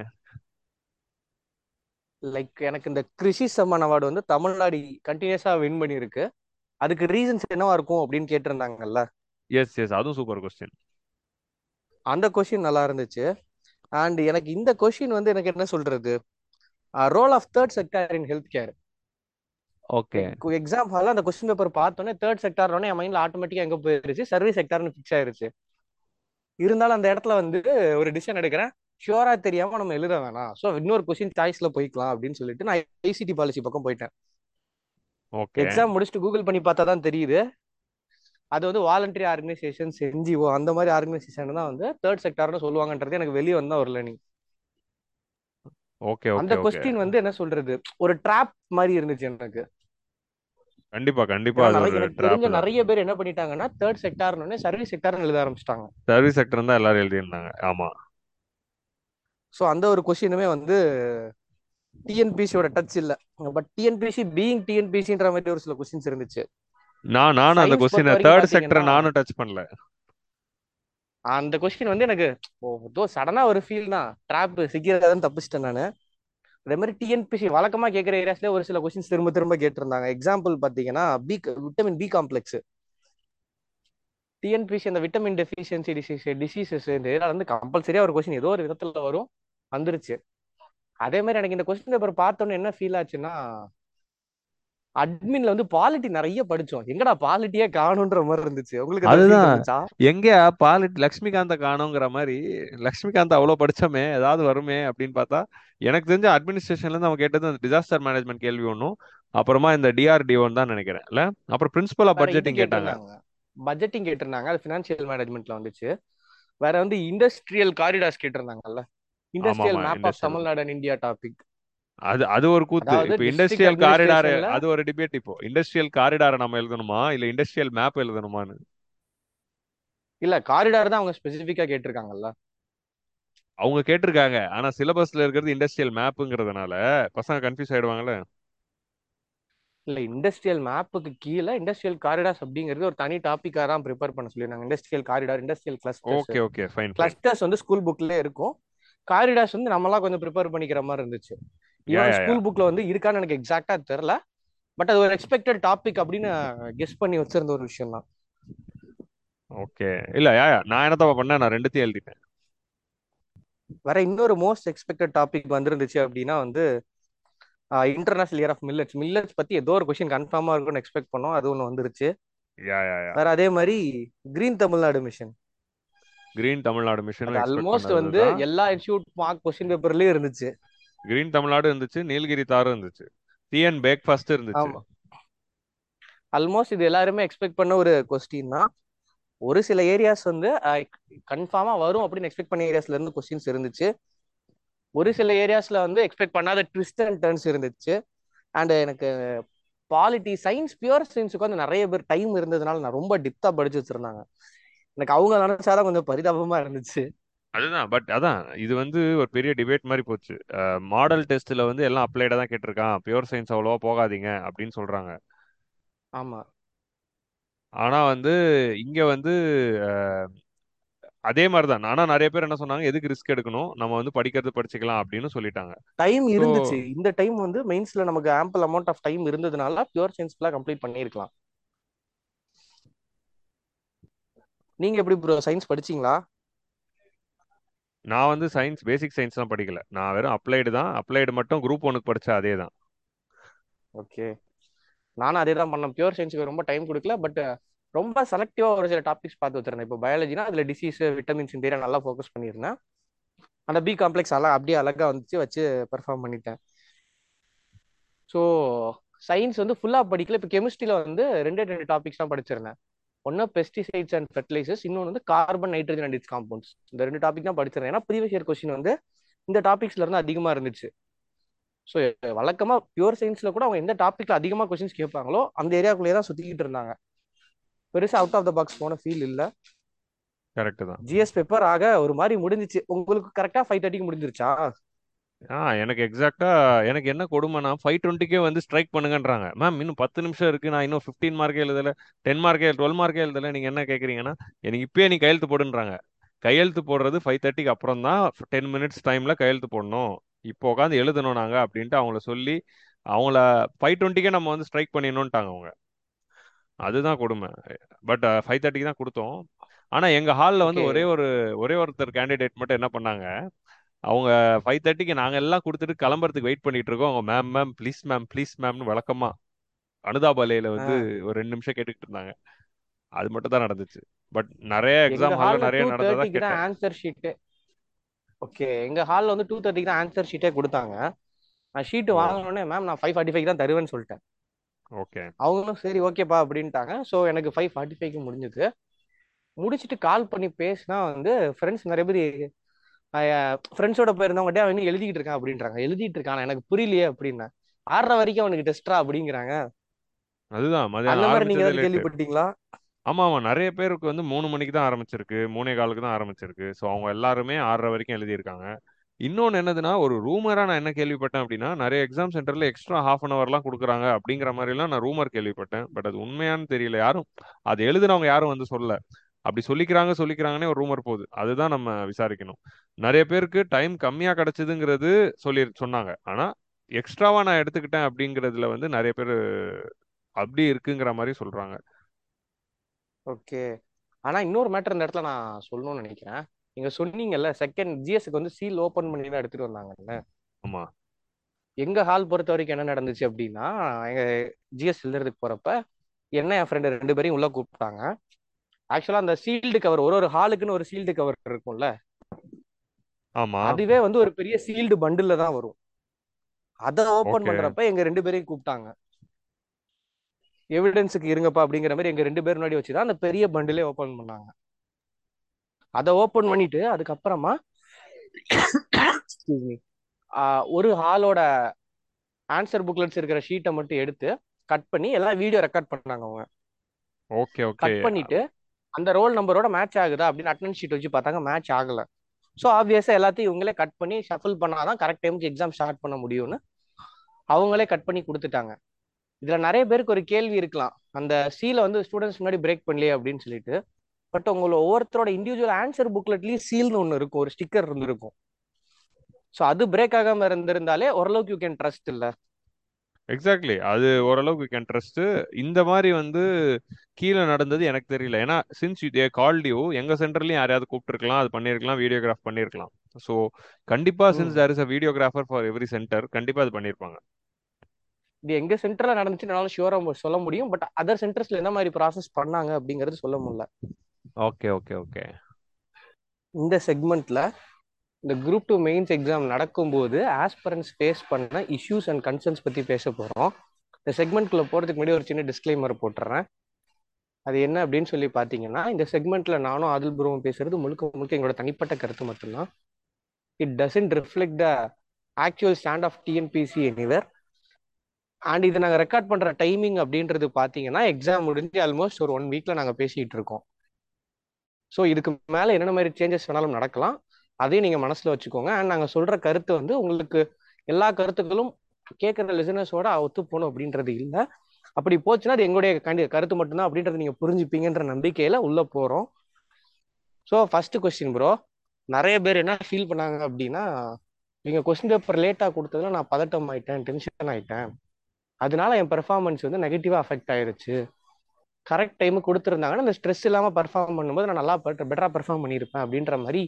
லைக் எனக்கு இந்த கிருஷி சம்மன் அவார்டு வந்து தமிழ்நாடு கண்டினியூஸா வின் பண்ணியிருக்கு அதுக்கு ரீசன்ஸ் என்னவா இருக்கும் அப்படின்னு கேட்டிருந்தாங்கல்ல? எஸ் எஸ் அதுவும் சூப்பர் கொஸ்டின் அந்த கொஷின் நல்லா இருந்துச்சு. அண்ட் எனக்கு இந்த கொஷின் வந்து எனக்கு என்ன சொல்றது? Role of third sector in health care okay. Exam ஹாலில் அந்த கொஸ்டின் பேப்பர் பார்த்தோன்னே தேர்ட் செக்டார்னே என் மைண்ட்ல ஆட்டோமேட்டிக்கா எங்க போயிருச்சு? சர்வீஸ் செக்டார்னு ஃபிக்ஸ் ஆயிருச்சு. இருந்தாலும் அந்த இடத்துல வந்து ஒரு டிசிஷன் எடுக்கிறேன். ஷியோரா தெரியாம நம்ம எழுத வேணாம். ஸோ இன்னொரு கொஸ்டின் சாய்ஸ்ல போய்க்கலாம் அப்படின்னு சொல்லிட்டு நான் ஐசிடி பாலிசி பக்கம் போயிட்டேன். ஓகே. எக்ஸாம் முடிச்சுட்டு கூகுள் பண்ணி பார்த்தா தான் தெரியுது. அது வந்து வாலண்டரி ஆர்கனைசேஷன்ஸ் என்ஜிஓ அந்த மாதிரி ஆர்கனைசேஷன் தான் வந்து தேர்ட் செக்டார்னு சொல்லுவாங்கன்றது எனக்கு வெளியே வந்தா ஒரு லேர்னிங் ஓகே அந்த கொஸ்டின் வந்து என்ன சொல்றது? ஒரு ட்ராப் மாதிரி இருந்துச்சு எனக்கு. கண்டிப்பா கண்டிப்பா அது நிறைய பேர் என்ன பண்ணிட்டாங்கன்னா தேர்ட் செக்டார்னு சர்வீஸ் செக்டார்னு எழுத ஆரம்பிச்சிட்டாங்க. சர்வீஸ் செக்டர் தான் எல்லாரும் எழுதியிருந்தாங்க. ஆமா. ஸோ அந்த ஒரு கொஸ்டினுமே வந்து டிஎன்பிசியோட டச் இல்ல. பட் டிஎன்பிசி பீயிங் டிஎன்பிசின்ற மாதிரி ஒரு சில கொஸ்டின்ஸ் இருந்துச்சு. நான் நானும் அந்த கொஸ்டினை தேர்ட் செக்டரை நானும் டச் பண்ணல. அந்த கொஸ்டின் வந்து எனக்கு ஓ சடனா ஒரு ஃபீல் தான். ட்ராப் சிக்கிறதான் தப்பிச்சிட்டேன் நான். அதே மாதிரி டிஎன்பிசி வழக்கமாக கேட்குற ஏரியாஸ்லேயே ஒரு சில கொஸ்டின்ஸ் திரும்ப திரும்ப கேட்டிருந்தாங்க. எக்ஸாம்பிள் பார்த்தீங்கன்னா B vitamin B complex TNPSC அந்த விட்டமின் டெஃபிஷியன்சி டிசீஸ் டிசீசஸ் இந்த இதெல்லாம் வந்து கம்பல்சரியாக ஒரு கொஸ்டின் ஏதோ ஒரு விதத்தில் வரும் வந்துருச்சு. அதே மாதிரி எனக்கு இந்த கொஸ்டின் பேப்பர் பார்த்தோன்னே என்ன ஃபீல் ஆச்சுன்னா அட்மின்ல வந்து பாலிட்டி நிறைய படிச்சோம். எங்கடா பாலிட்டியே காணுன்ற மாதிரி இருந்துச்சு. உங்களுக்கு அதுதான். எங்கேயா பாலிட் லக்ஷ்மிகாந்த காணோங்கிற மாதிரி லக்ஷ்மிகாந்த் அவ்வளோ படிச்சோமே ஏதாவது வருமே அப்படின்னு பார்த்தா எனக்கு தெரிஞ்ச அட்மினிஸ்ட்ரேஷன்ல இருந்து அவன் கேட்டது அந்த டிசாஸ்டர் மேனேஜ்மெண்ட் கேள்வி ஒன்றும் அப்புறமா இந்த டிஆர்டிஓன்னு தான் நினைக்கிறேன். இல்ல? அப்புறம் பிரின்சிபல் ஆஃப் பட்ஜெட்டிங் கேட்டாங்க. பட்ஜெட்டிங் கேட்டிருந்தாங்க. அது ஃபினான்ஷியல் மேனேஜ்மெண்ட்ல வந்துச்சு. வேற வந்து industrial corridors கேட்டிருந்தாங்கல்ல. Industrial map of Tamil Nadu and India topic அது அது ஒரு கூத்து. இப்போ இண்டஸ்ட்ரியல் காரிடார் அது ஒரு டிபேட் இப்போ. இண்டஸ்ட்ரியல் காரிடாரை நம்ம எழுதணுமா? இல்ல இண்டஸ்ட்ரியல் மேப் எழுதணுமான்னு? இல்ல காரிடார் தான் அவங்க ஸ்பெசிஃபிக்கா கேட்டிருக்காங்கல்ல. அவங்க கேட்டிருக்காங்க. ஆனா சிலபஸ்ல இருக்கிறது இண்டஸ்ட்ரியல் மேப்புங்கிறதுனால பசங்க கன்ஃபியூஸ் ஆயிடுவாங்கல்ல. இல்ல இண்டஸ்ட்ரியல் மேப்புக்கு கீழே இண்டஸ்ட்ரியல் காரிடார்ஸ் அப்படிங்கிறது ஒரு தனி டாபிக்கா தான் ப்ரிப்பேர் பண்ண சொல்லியிருந்தாங்க. Industrial corridor industrial clusters okay okay fine clusters வந்து ஸ்கூல் புக்ல இருக்கும். காரிடார்ஸ் வந்து நம்மளாம் கொஞ்சம் ப்ரிப்பேர் பண்ணிக்கிற மாதிரி இருந்துச்சு. யா ஸ்கூல் புக்ல வந்து இருக்கான்னு எனக்கு எக்ஸாக்டா தெரியல. பட் அது ஒரு எக்ஸ்பெக்டட் டாபிக் அப்படின்னு கெஸ் பண்ணி வச்சிருந்த ஒரு விஷயம் தான் ஓகே இல்ல யா நான் என்ன தப்பா பண்ணேன்? நான் ரெண்டுத்தையும் எழுதிட்டேன். வேற இன்னொரு மோஸ்ட் எக்ஸ்பெக்டட் டாபிக் வந்திருந்துச்சு அப்படின்னா வந்து international year of millets millets பத்தி ஏதோ ஒரு கொஸ்டின் கன்ஃபார்மா இருக்கும்னு எக்ஸ்பெக்ட் பண்ணோம். அது ஒன்று வந்துருச்சு. வேற அதே மாதிரி green Tamil Nadu mission green Tamil Nadu expect almost வந்து எல்லா இன்ஸ்டியூட் மார்க் கொஸ்டின் பேப்பர்லயும் இருந்துச்சு. கிரீன் தமிழ்நாடு இருந்துச்சு நீலகிரி தாரும் இருந்துச்சு. டிஎன் பிரேக்ஃபாஸ்ட் இருந்துச்சு. ஆல்மோஸ்ட் இது எல்லாருமே எக்ஸ்பெக்ட் பண்ண ஒரு கொஸ்டின் தான். ஒரு சில ஏரியாஸ் வந்து கன்ஃபார்மா வரும் அப்படின்னு எக்ஸ்பெக்ட் பண்ண ஏரியாஸ்ல இருந்து கொஸ்டின்ஸ் இருந்துச்சு. ஒரு சில ஏரியாஸ்ல வந்து எக்ஸ்பெக்ட் பண்ணாத ட்விஸ்ட் அண்ட் டர்ன்ஸ் இருந்துச்சு. அண்ட் எனக்கு பாலிட்டி சயின்ஸ் பியூர் சயின்ஸுக்கு வந்து நிறைய பேர் டைம் இருந்ததுனால நான் ரொம்ப டிப்தா படிச்சு வச்சிருந்தாங்க. எனக்கு அவங்க நினைச்சாதான் கொஞ்சம் பரிதாபமா இருந்துச்சு. அதுதான். பட் அதான் இது வந்து ஒரு பெரிய டிபேட் மாதிரி போச்சு. மாடல் டெஸ்ட்ல வந்து எல்லாம் அப்ளைடா தான் கேட்டிருக்கான். பியூர் சயின்ஸ் அவ்வளோவா போகாதீங்க அப்படின்னு சொல்றாங்க. ஆமா. ஆனா வந்து இங்க வந்து அதே மாதிரி தான். ஆனா நிறைய பேர் என்ன சொன்னாங்க? எதுக்கு ரிஸ்க் எடுக்கணும்? நம்ம வந்து படிக்கிறது படிச்சுக்கலாம் அப்படின்னு சொல்லிட்டாங்க. டைம் இருந்துச்சு. இந்த டைம் வந்து மெயின்ஸ்ல நமக்கு ஆம்பிள் அமௌண்ட் ஆஃப் டைம் இருந்ததுனால பியூர் சயின்ஸ் ஃபுல்லா கம்ப்ளீட் பண்ணியிருக்கலாம். நீங்க எப்படி ப்ரோ சயின்ஸ் படிச்சீங்களா? நான் வந்து சயின்ஸ் பேசிக் சயின்ஸ்லாம் படிக்கல. நான் வெறும் அப்ளைடு தான். அப்ளைடு மட்டும் குரூப் ஒனுக்கு படிச்ச அதே தான். ஓகே நானும் அதே தான் பண்ணேன். பியூர் சயின்ஸுக்கு ரொம்ப டைம் கொடுக்கல பட் ரொம்ப செலக்டிவா ஒரு சில டாபிக்ஸ் பார்த்து வச்சிருந்தேன். இப்போ பயாலஜினா அதுல டிசீஸ் விட்டமின்ஸ் இந்த ஏரியா நல்லா ஃபோக்கஸ் பண்ணியிருந்தேன். அந்த பி காம்ப்ளெக்ஸ் எல்லாம் அப்படியே அழகா வந்துச்சு வச்சு பெர்ஃபார்ம் பண்ணிட்டேன். ஸோ சயின்ஸ் வந்து ஃபுல்லாக படிக்கல. இப்போ கெமிஸ்ட்ரியில் வந்து ரெண்டே ரெண்டு டாபிக்ஸ் தான் படிச்சிருந்தேன். ஒன்னு பெஸ்டிசைட்ஸ் அண்ட் ஃபெர்டிலைசர்ஸ் இன்னொன்று வந்து carbon nitrogen and its compounds இந்த ரெண்டு டாபிக் தான் படிச்சிருந்தேன். ஏன்னா ப்ரீவியஸ் இயர் கொஸ்டின் வந்து இந்த டாபிக்ஸ்ல இருந்து அதிகமா இருந்துச்சு. ஸோ வழக்கமா பியூர் சயின்ஸ்ல கூட அவங்க எந்த டாபிக்ல அதிகமா கொஸ்டின்ஸ் கேட்பாங்களோ அந்த ஏரியாக்குள்ளேயே தான் சுத்திக்கிட்டு இருந்தாங்க. பெருசா அவுட் ஆஃப் த பாக்ஸ் போன ஃபீல் இல்ல. கரெக்ட் தான். ஜிஎஸ் பேப்பர் ஆக ஒரு மாதிரி முடிஞ்சிச்சு. உங்களுக்கு கரெக்டா ஃபைவ் தேர்ட்டிக்கு முடிஞ்சிருச்சா? ஆ எனக்கு எக்ஸாக்டா எனக்கு என்ன கொடுமைனா ஃபைவ் டுவெண்ட்டிக்கே வந்து ஸ்ட்ரைக் பண்ணுங்கன்றாங்க. மேம் இன்னும் பத்து நிமிஷம் இருக்கு. நான் இன்னும் ஃபிஃப்டீன் மார்க்கே எழுதல டென் மார்க்கே டுவெல் மார்க்கே எழுதல. நீங்க என்ன கேட்குறீங்கன்னா எனக்கு இப்பயே நீ கையெழுத்து போடுன்றாங்க. கையெழுத்து போடுறது ஃபைவ் தேர்ட்டிக்கு அப்புறம் தான் டென் மினிட்ஸ் டைம்ல கையெழுத்து போடணும். இப்போ உட்காந்து எழுதணும் நாங்க அப்படின்ட்டு அவங்கள சொல்லி அவங்கள ஃபைவ் டுவெண்ட்டிக்கே நம்ம வந்து ஸ்ட்ரைக் பண்ணிடணும்ட்டாங்க அவங்க. அதுதான் கொடுமை. பட் ஃபைவ் தேர்ட்டிக்கு தான் கொடுத்தோம். ஆனா எங்க ஹாலில் வந்து ஓகே ஒரே ஒரு ஒரே ஒருத்தர் கேண்டிடேட் மட்டும் என்ன பண்ணாங்க? அவங்க ஃபைவ் தேர்ட்டிக்கு நாங்க எல்லாம் கொடுத்துட்டு கிளம்புறதுக்கு வெயிட் பண்ணிட்டு இருக்கோம். அவங்க ma'am ma'am please ma'am please மேம்னு வழக்கமா அனுதாபாலையில வந்து ஒரு ரெண்டு நிமிஷம் கேட்டுக்கிட்டு இருந்தாங்க. அது மட்டும் தான் நடந்துச்சு. பட் நிறைய எக்ஸாம் ஹால்ல நிறைய நடந்ததா கேட்டேன். ஆன்சர் ஷீட்டு ஓகே எங்க ஹால்ல வந்து டூ தேர்ட்டிக்கு தான் ஆன்சர் ஷீட்டே கொடுத்தாங்க. நான் ஷீட் வாங்கினோடனே மேம் நான் ஃபைவ் ஃபார்ட்டி ஃபைவ் தான் தருவேன்னு சொல்லிட்டேன். ஓகே அவங்களும் சரி ஓகேப்பா அப்படின்ட்டாங்க. ஸோ எனக்கு ஃபைவ் ஃபார்ட்டி ஃபைவ்க்கு முடிஞ்சது. முடிச்சுட்டு கால் பண்ணி பேசினா வந்து ஃப்ரெண்ட்ஸ் நிறைய பேர் ஃப்ரெண்ட்ஸோட போயிருந்தவங்ககிட்ட அவன் எழுதிக்கிட்டு இருக்கான் அப்படின்றாங்க. எழுதிட்டு இருக்கான். எனக்கு புரியலையே அப்படின்னா. ஆறரை வரைக்கும் அவனுக்கு டெஸ்டா அப்படிங்கிறாங்க. அதுதான். அந்த மாதிரி நீங்க கேள்விப்பட்டீங்களா? ஆமா ஆமா நிறைய பேருக்கு வந்து மூணு மணிக்கு தான் ஆரம்பிச்சிருக்கு. மூணே காலுக்கு தான் ஆரம்பிச்சிருக்கு. ஸோ அவங்க எல்லாருமே ஆறரை வரைக்கும் எழுதியிருக்காங்க. இன்னொன்று என்னதுன்னா ஒரு ரூமரா நான் என்ன கேள்விப்பட்டேன் அப்படின்னா நிறைய எக்ஸாம் சென்டர்ல எக்ஸ்ட்ரா ஹாஃப் அன் ஹவர்லாம் கொடுக்குறாங்க அப்படிங்கிற மாதிரிலாம் நான் ரூமர் கேள்விப்பட்டேன். பட் அது உண்மையான்னு தெரியல. யாரும் அது எழுதுனவங்க யாரும் வந்து சொல்லல. அப்படி சொல்லிக்கிறாங்க சொல்லிக்கிறாங்கன்னே ஒரு ரூமர் போகுது. அதுதான் நம்ம விசாரிக்கணும். நிறைய பேருக்கு டைம் கம்மியா கிடைச்சதுங்கிறது சொல்லி சொன்னாங்க. ஆனா எக்ஸ்ட்ராவா நான் எடுத்துக்கிட்டேன் அப்படிங்கிறதுல வந்து நிறைய பேர் அப்படி இருக்குங்கிற மாதிரி சொல்றாங்க. ஓகே. ஆனா இன்னொரு மேட்டர் இந்த இடத்துல நான் சொல்லணும்னு நினைக்கிறேன். நீங்க சொன்னீங்கல்ல செகண்ட் ஜிஎஸ்க்கு வந்து சீல் ஓபன் பண்ணி தான் எடுத்துட்டு வந்தாங்கல்ல? ஆமா. எங்க ஹால் பொறுத்த வரைக்கும் என்ன நடந்துச்சு அப்படின்னா எங்க ஜிஎஸ் எழுதுறதுக்கு போறப்ப என்ன என் ஃப்ரெண்டு ரெண்டு பேரையும் உள்ள கூப்பிட்டாங்க. ஆக்சுவலா அந்த சீல்டு கவர் ஒரு ஒரு ஹாலுக்குன்னு ஒரு சீல்டு கவர் இருக்கும்ல? ஆமா. அதுவே வந்து ஒரு பெரிய சீல்டு பண்டில்ல தான் வரும். அதை ஓபன் பண்றப்ப எங்க ரெண்டு பேரையும் கூப்பிட்டாங்க. எவிடன்ஸுக்கு இருங்கப்பா அப்படிங்கிற மாதிரி எங்க ரெண்டு பேர் முன்னாடி வச்சுதான் அந்த பெரிய பண்டிலே ஓபன் பண்ணாங்க. அதை ஓபன் பண்ணிட்டு அதுக்கப்புறமா ஒரு ஹாலோட ஆன்சர் புக்லெட்ஸ் இருக்கிற ஷீட்டை மட்டும் எடுத்து கட் பண்ணி எல்லாம் வீடியோ ரெக்கார்ட் பண்ணாங்க அவங்க. ஓகே ஓகே கட் பண்ணிட்டு அந்த ரோல் நம்பரோட மேட்ச் ஆகுதா அப்படின்னு அட்டன்ஸ் ஷீட் வச்சு பார்த்தாங்க மேட்ச் ஆகல. ஸோ ஆப்வியஸா எல்லாத்தையும் இவங்களே கட் பண்ணி ஷஃபில் பண்ணாதான் கரெக்ட் டைமுக்கு எக்ஸாம் ஸ்டார்ட் பண்ண முடியும்னு அவங்களே கட் பண்ணி கொடுத்துட்டாங்க. இதுல நிறைய பேருக்கு ஒரு கேள்வி இருக்கலாம். அந்த சீலை வந்து ஸ்டூடெண்ட்ஸ் முன்னாடி பிரேக் பண்ணலையே அப்படின்னு சொல்லிட்டு. பட் உங்களோட ஒவ்வொருத்தரோட இண்டிவிஜுவல் ஆன்சர் புக்லெட்லயும் சீல்னு ஒன்று இருக்கும். ஒரு ஸ்டிக்கர் இருந்திருக்கும். ஸோ அது பிரேக் ஆகாம இருந்திருந்தாலே ஓரளவுக்கு யூ கேன் ட்ரஸ்ட் இல்லை. எக்ஸாக்ட்லி அது ஓரளவுக்கு கேன் ட்ரஸ்ட் இந்த மாதிரி வந்து கீழே நடந்தது எனக்கு தெரியல. ஏன்னா since you they called you எங்க சென்டர்லயும் யாரையாவது கூப்பிட்டுருக்கலாம் அது பண்ணிருக்கலாம் வீடியோகிராஃப் பண்ணிருக்கலாம் ஸோ கண்டிப்பா since there is a videographer for every centre கண்டிப்பா அது பண்ணிருப்பாங்க இது எங்க சென்டர்ல நடந்துச்சு என்னால ஷுவரா சொல்ல முடியும். பட் அதர் சென்டர்ஸ்ல என்ன மாதிரி ப்ராசஸ் பண்ணாங்க அப்படிங்கிறது சொல்ல முடியல. ஓகே ஓகே ஓகே இந்த செக்மெண்ட்ல இந்த குரூப் டூ மெயின்ஸ் எக்ஸாம் நடக்கும்போது ஆஸ்பரன்ஸ் ஃபேஸ் பண்ண இஷ்யூஸ் அண்ட் கன்சர்ன்ஸ் பற்றி பேச போகிறோம் இந்த செக்மெண்ட்குள்ளே போகிறதுக்கு முன்னாடி ஒரு சின்ன டிஸ்க்ளைமர் போட்டுறேன். அது என்ன அப்படின்னு சொல்லி பார்த்தீங்கன்னா இந்த செக்மெண்ட்டில் நானும் அதில் புருவம் பேசுறது முழுக்க முழுக்க எங்களோட தனிப்பட்ட கருத்து மட்டும்தான். It doesn't reflect the actual stand of TNPSC anywhere and இதை நாங்கள் ரெக்கார்ட் பண்ணுற டைமிங் அப்படின்றது பார்த்தீங்கன்னா எக்ஸாம் முடிஞ்சு ஆல்மோஸ்ட் ஒரு ஒன் வீக்கில் நாங்கள் பேசிகிட்டு இருக்கோம். ஸோ இதுக்கு மேலே என்னென்ன மாதிரி சேஞ்சஸ் வேணாலும் நடக்கலாம். அதையும் நீங்கள் மனசில் வச்சுக்கோங்க. அண்ட் நாங்கள் சொல்கிற கருத்து வந்து உங்களுக்கு எல்லா கருத்துக்களும் கேட்குற லிசனர்ஸோட ஒத்து போகணும் அப்படின்றது இல்லை. அப்படி போச்சுன்னா அது எங்களுடைய கண்டி கருத்து மட்டும்தான் அப்படின்றத நீங்கள் புரிஞ்சுப்பீங்கன்ற நம்பிக்கையில் உள்ளே போகிறோம் ஸோ ஃபர்ஸ்ட் கொஸ்டின் ப்ரோ நிறைய பேர் என்ன ஃபீல் பண்ணாங்க அப்படின்னா நீங்கள் கொஸ்டின் பேப்பர் லேட்டாக கொடுத்ததுல நான் பதட்டம் ஆயிட்டேன் டென்ஷன் ஆயிட்டேன். அதனால என் பெர்ஃபார்மன்ஸ் வந்து நெகட்டிவாக அஃபெக்ட் ஆயிருச்சு. கரெக்ட் டைமு கொடுத்துருந்தாங்கன்னா அந்த ஸ்ட்ரெஸ் இல்லாமல் பர்ஃபார்ம் பண்ணும்போது நான் நல்லா பெட்டராக பெர்ஃபார்ம் பண்ணியிருப்பேன் அப்படின்ற மாதிரி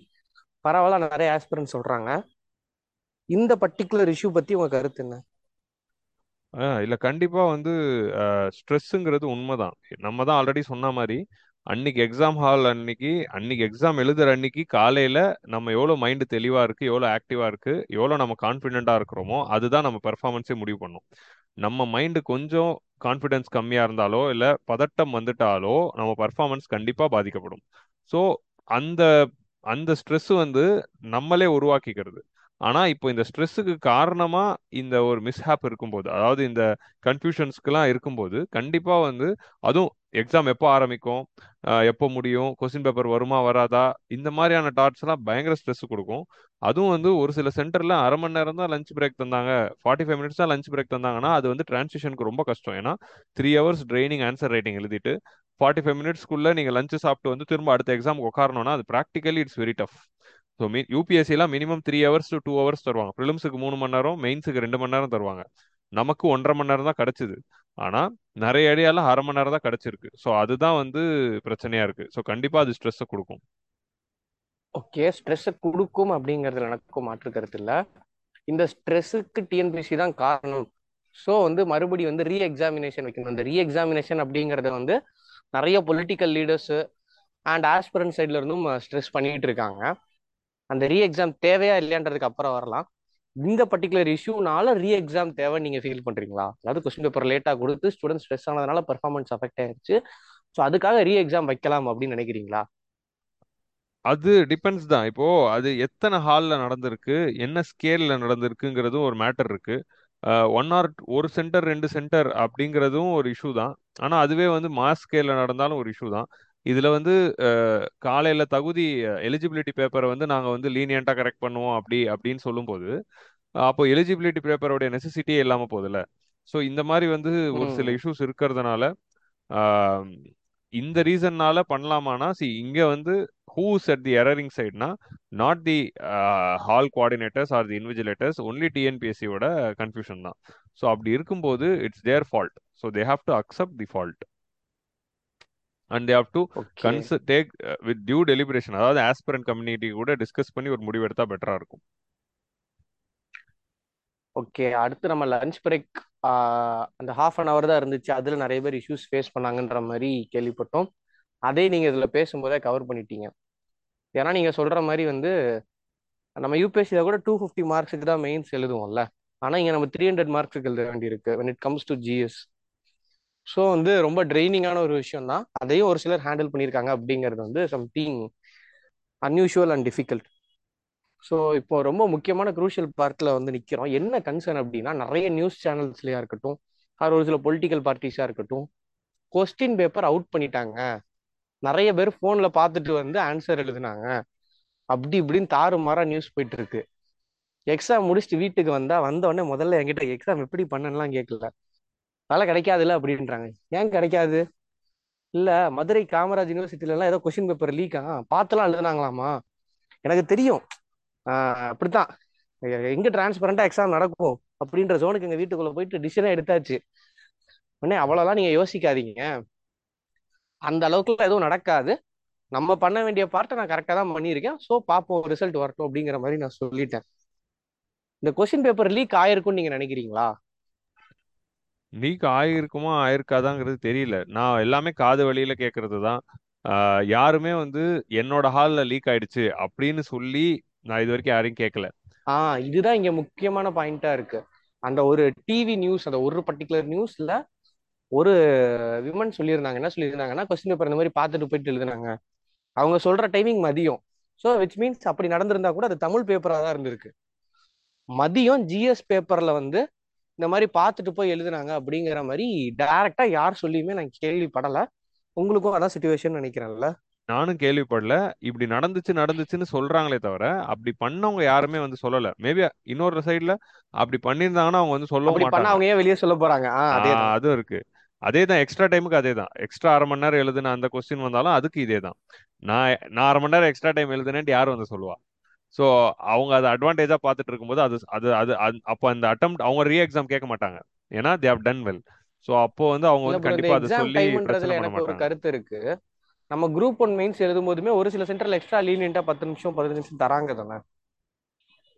பரவாயில்ல நிறைய ஆஸ்பிரன்ட் சொல்றாங்க. இந்த பர்டிகுலர் இஷ்யூ பத்தி உங்க கருத்து என்ன? ஆ இல்ல கண்டிப்பா வந்து ஸ்ட்ரெஸ்ஸுங்கிறது உண்மைதான். நம்ம தான் ஆல்ரெடி சொன்ன மாதிரி அன்னைக்கு எக்ஸாம் ஹால் அன்னைக்கு அன்னைக்கு எக்ஸாம் எழுதுற அன்னைக்கு காலையில நம்ம எவ்வளோ மைண்டு தெளிவா இருக்கு எவ்வளோ ஆக்டிவா இருக்கு எவ்வளோ நம்ம கான்ஃபிடென்ட்டா இருக்கிறோமோ அதுதான் நம்ம பெர்ஃபார்மன்ஸே முடிவு பண்ணும். நம்ம மைண்டு கொஞ்சம் கான்ஃபிடென்ஸ் கம்மியா இருந்தாலோ இல்ல பதட்டம் வந்துட்டாலோ நம்ம பர்ஃபார்மன்ஸ் கண்டிப்பா பாதிக்கப்படும். ஸோ அந்த அந்த ஸ்ட்ரெஸ் வந்து நம்மளே உருவாக்கிக்கிறது. ஆனா இப்போ இந்த ஸ்ட்ரெஸ்ஸுக்கு காரணமா இந்த ஒரு மிஸ்ஹாப் இருக்கும்போது அதாவது இந்த கன்ஃபியூஷன்ஸ்க்கெல்லாம் இருக்கும்போது கண்டிப்பா வந்து அதுவும் எக்ஸாம் எப்போ ஆரம்பிக்கும் எப்போ முடியும் கொஸ்டின் பேப்பர் வருமா வராதா இந்த மாதிரியான டாட்ஸ் எல்லாம் பயங்கர ஸ்ட்ரெஸ் கொடுக்கும். அதுவும் வந்து ஒரு சில சென்டர்ல அரை மணி நேரம் தான் லஞ்ச் பிரேக் தந்தாங்க. ஃபார்ட்டி ஃபைவ் மினிட்ஸ் தான் லஞ்ச் பிரேக் தந்தாங்கன்னா அது வந்து டிரான்ஸ்லேஷனுக்கு ரொம்ப கஷ்டம். ஏன்னா three hours draining answer writing எழுதிட்டு ஃபார்ட்டி ஃபைவ் மினிட்ஸ்க்குள்ள நீங்கள் லஞ்சு சாப்பிட்டு வந்து திரும்ப அடுத்த எக்ஸாமுக்கு உட்காரணும்னா அது practically it's very tough so me யூபிஎஸ்சிலாம் minimum three hours to two hours தருவாங்க. ப்ரிலிம்ஸுக்கு மூணு மணி நேரம் மெயின்ஸுக்கு ரெண்டு மணி நேரம் தருவாங்க. நமக்கு ஒன்றரை மணி நேரம் தான் கிடச்சிது. ஆனால் நிறைய அடியால் அரை மணி நேரம் தான் கிடச்சிருக்கு. ஸோ அதுதான் வந்து பிரச்சனையா இருக்கு. ஸோ கண்டிப்பாக அது ஸ்ட்ரெஸ்ஸை கொடுக்கும். ஓகே ஸ்ட்ரெஸ்ஸை கொடுக்கும் அப்படிங்கிறதுல எனக்கும் மாற்று கருத்து இல்லை. இந்த ஸ்ட்ரெஸ்ஸுக்கு டிஎன்பிசி தான் காரணம். ஸோ வந்து மறுபடியும் வந்து ரீ எக்ஸாமினேஷன் வைக்கணும். இந்த ரீ எக்ஸாமினேஷன் அப்படிங்கிறத வந்து நிறைய பொலிட்டிக்கல் லீடர்ஸு அண்ட் ஆஸ்பிரண்ட் சைட்ல இருந்தும் ஸ்ட்ரெஸ் பண்ணிட்டு இருக்காங்க. அந்த ரீ எக்ஸாம் தேவையா இல்லையான்றதுக்கு அப்புறம் வரலாம். இந்த பர்டிகுலர் இஷ்யூனால ரீ எக்ஸாம் தேவை நீங்க ஃபீல் பண்றீங்களா? அதாவது கொஸ்டின் பேப்பர் லேட்டா கொடுத்து ஸ்டூடெண்ட் ஸ்ட்ரெஸ் ஆனதுனால பெர்ஃபார்மன்ஸ் அஃபெக்ட் ஆயிருச்சு. ஸோ அதுக்காக ரீ எக்ஸாம் வைக்கலாம் அப்படின்னு நினைக்கிறீங்களா? அது டிபெண்ட்ஸ் தான். இப்போ அது எத்தனை ஹாலில் நடந்திருக்கு என்ன ஸ்கேலில் நடந்திருக்குங்கிறதும் ஒரு மேட்டர் இருக்கு. ஒன் ஆர் ஒரு சென்டர் ரெண்டு சென்டர் அப்படிங்கிறதும் ஒரு இஷ்யூ தான். ஆனா அதுவே வந்து மாஸ் ஸ்கேல்ல நடந்தாலும் ஒரு இஷ்யூ தான். இதுல வந்து காலையில தகுதி எலிஜிபிலிட்டி பேப்பரை வந்து நாங்க வந்து லீனியண்டா கரெக்ட் பண்ணுவோம் அப்படி அப்படின்னு சொல்லும்போது அப்போ எலிஜிபிலிட்டி பேப்பரோட நெசசிட்டியே இல்லாம போகுதுல்ல. ஸோ இந்த மாதிரி வந்து ஒரு சில இஷ்யூஸ் இருக்கிறதுனால இந்த ரீசன்னால பண்ணலாமானா சி இங்க வந்து who's at the erring சைட்னா not the hall coordinators or the invigilators only டிஎன்பிஎஸ்சியோட confusion தான். ஸோ அப்படி இருக்கும்போது it's their fault so they have to accept the fault and they have to cons take with due deliberation அதாவது aspirant community கூட discuss பண்ணி ஒரு முடிவு எடுத்தா பெட்டரா இருக்கும். ஓகே அடுத்து நம்ம லஞ்ச் பிரேக் அந்த ஹாஃப் அன் ஹவர் தான் இருந்துச்சு. அதில் நிறைய பேர் இஷ்யூஸ் ஃபேஸ் பண்ணாங்கன்ற மாதிரி கேள்விப்பட்டோம். அதே நீங்கள் இதில் பேசும்போதே கவர் பண்ணிட்டீங்க. ஏன்னா நீங்கள் சொல்கிற மாதிரி வந்து நம்ம யூபிஎஸ்சியில் கூட டூ ஃபிஃப்டி மார்க்ஸுக்கு தான் மெயின்ஸ் எழுதுவோம்ல. ஆனால் இங்கே நம்ம த்ரீ ஹண்ட்ரட் மார்க்ஸுக்கு எழுத வேண்டியிருக்கு when it comes to GS so வந்து ரொம்ப ட்ரைனிங்கான ஒரு விஷயம் தான். அதையும் ஒரு சிலர் ஹேண்டில் பண்ணியிருக்காங்க அப்படிங்கிறது வந்து something unusual and difficult so இப்போ ரொம்ப முக்கியமான குரூஷியல் பார்ட்டில் வந்து நிற்கிறோம் என்ன கன்சர்ன் அப்படின்னா நிறைய நியூஸ் சேனல்ஸ்லையா இருக்கட்டும் அது ஒரு சில பொலிட்டிக்கல் பார்ட்டிஸாக இருக்கட்டும் கொஸ்டின் பேப்பர் அவுட் பண்ணிட்டாங்க. நிறைய பேர் ஃபோனில் பார்த்துட்டு வந்து ஆன்சர் எழுதுனாங்க. அப்படி இப்படின்னு தாறுமாறா நியூஸ் போயிட்டு இருக்கு. எக்ஸாம் முடிச்சுட்டு வீட்டுக்கு வந்தா வந்த உடனே முதல்ல என்கிட்ட எக்ஸாம் எப்படி பண்ணலாம் கேட்கல வேலை கிடைக்காதுல்ல அப்படின்றாங்க. ஏன் கிடைக்காது? இல்ல மதுரை காமராஜ் யூனிவர்சிட்டில எல்லாம் ஏதோ கொஸ்டின் பேப்பர் லீக்கா பார்த்துலாம் எழுதுனாங்களாமா? எனக்கு தெரியும். அப்படித்தான். எங்க டிரான்ஸ்பரண்டா எக்ஸாம் நடக்கும் அப்படின்ற ஜோனுக்கு எங்க வீட்டுக்குள்ள போயிட்டு டிசிஷனே எடுத்தாச்சு. உடனே அவ்வளவுலாம் நீங்க யோசிக்காதீங்க. அந்த அளவுக்குலாம் எதுவும் நடக்காது. நம்ம பண்ண வேண்டிய பார்ட்டை நான் கரெக்டாக தான் பண்ணியிருக்கேன். ஸோ பார்ப்போம் ரிசல்ட் வரட்டும் அப்படிங்கிற மாதிரி நான் சொல்லிட்டேன். இந்த கொஸ்டின் பேப்பர் லீக் ஆயிருக்கும்னு நீங்க நினைக்கிறீங்களா? லீக் ஆயிருக்குமா ஆயிருக்காதாங்கிறது தெரியல. நான் எல்லாமே காது வழியில கேட்கறது தான் யாருமே வந்து என்னோட ஹாலில் லீக் ஆயிடுச்சு அப்படின்னு சொல்லி நான் இது வரைக்கும் யாரையும் கேட்கல ஆ இதுதான் இங்க முக்கியமான பாயிண்டா இருக்கு. அந்த ஒரு டிவி நியூஸ் அந்த ஒரு பர்டிகுலர் நியூஸ்ல ஒரு விமன் சொல்லியிருந்தாங்க. என்ன சொல்லியிருந்தாங்கன்னா கொஸ்டின் பேப்பர் இந்த மாதிரி பார்த்துட்டு போயிட்டு எழுதுனாங்க. அவங்க சொல்ற டைமிங் மதியம். ஸோ விச் மீன்ஸ் அப்படி நடந்திருந்தா கூட அது தமிழ் பேப்பரா தான் இருந்திருக்கு. மதியம் ஜிஎஸ் பேப்பர்ல வந்து இந்த மாதிரி பார்த்துட்டு போய் எழுதுனாங்க அப்படிங்கிற மாதிரி டைரக்டா யார் சொல்லியுமே நான் கேள்விப்படலை. உங்களுக்கும் அதான் சுச்சுவேஷன் நினைக்கிறேன்ல. நானும் கேள்விப்படல. இப்படி நடந்துச்சு நடந்துச்சுன்னு சொல்றாங்களே தவிர அப்படி பண்ணவங்க யாருமே வந்து சொல்லல. மேபி இன்னொரு சைடுல அப்படி பண்ணியிருந்தாங்கன்னா அவங்க வந்து சொல்ல மாட்டாங்க. அவங்க ஏன் வெளியே சொல்ல போறாங்க. அதுவும் இருக்கு. அதே தான் எக்ஸ்ட்ரா டைமுக்கு அதே தான். எக்ஸ்ட்ரா அரை மணி நேரம் எழுதுன அந்த கொஸ்டின் வந்தாலும் அதுக்கு இதே தான். நான் நான் அரை மணி நேரம் எக்ஸ்ட்ரா டைம் எழுதுனேன்ட்டு யாரும் வந்து சொல்லுவா? ஸோ அவங்க அதை அட்வான்டேஜா பார்த்துட்டு இருக்கும்போது அது அது அது அப்போ அந்த அட்டம் அவங்க ரீ எக்ஸாம் கேட்க மாட்டாங்க. ஏன்னா they have done well so அப்போ வந்து அவங்க வந்து கண்டிப்பா அதை சொல்லி பிரச்சனை எனக்கு ஒரு கருத்து இருக்கு. நம்ம குரூப் ஒன் மெயின்ஸ் எழுதும் போதுமே ஒரு சில சென்டர்ல எக்ஸ்ட்ரா லீனியண்டா பத்து நிமிஷம் பதினஞ்சு நிமிஷம் தராங்க தானே.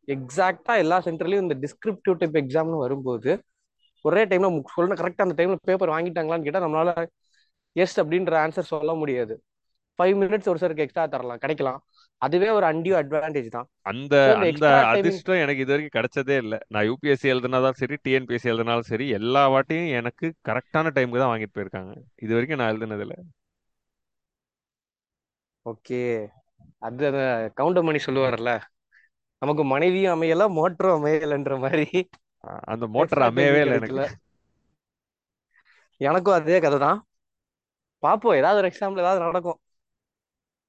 எக்ஸாக்டா எல்லா சென்டர்லயும் இந்த டிஸ்கிரிப்டிவ் டைப் எக்ஸாம்னு வரும்போது ஒரே டைம்ல சொல்ல கரெக்டா அந்த டைம்ல பேப்பர் வாங்கிட்டாங்களான்னு கேட்டா நம்மளால எஸ் அப்படின்ற ஆன்சர் சொல்ல முடியாது. ஃபைவ் மினிட்ஸ் ஒரு சருக்கு எக்ஸ்ட்ரா தரலாம் கிடைக்கலாம். அதுவே ஒரு அன்டியூ அட்வான்டேஜ் தான். அந்த அந்த அதிர்ஷ்டம் எனக்கு இது வரைக்கும் கிடைச்சதே இல்லை. நான் யூபிஎஸ்சி எழுதுனாலும் சரி டிஎன்பிஎஸ்சி எழுதுனாலும் சரி எல்லா வாட்டியும் எனக்கு கரெக்டான டைமுக்கு தான் வாங்கிட்டு போயிருக்காங்க. இது வரைக்கும் நான் எழுதுனது இல்லை ஓகே. அது அந்த கவுண்டர் பண்ணி சொல்லுவார்ல நமக்கு மனைவியும் அமையல மோட்டரும் அமையலன்ற மாதிரி. அந்த மோட்டர் அமையவே இல்லை எனக்கு. எனக்கும் அதே கதை தான் பார்ப்போம் ஏதாவது ஒரு எக்ஸாம்பிள் ஏதாவது நடக்கும்.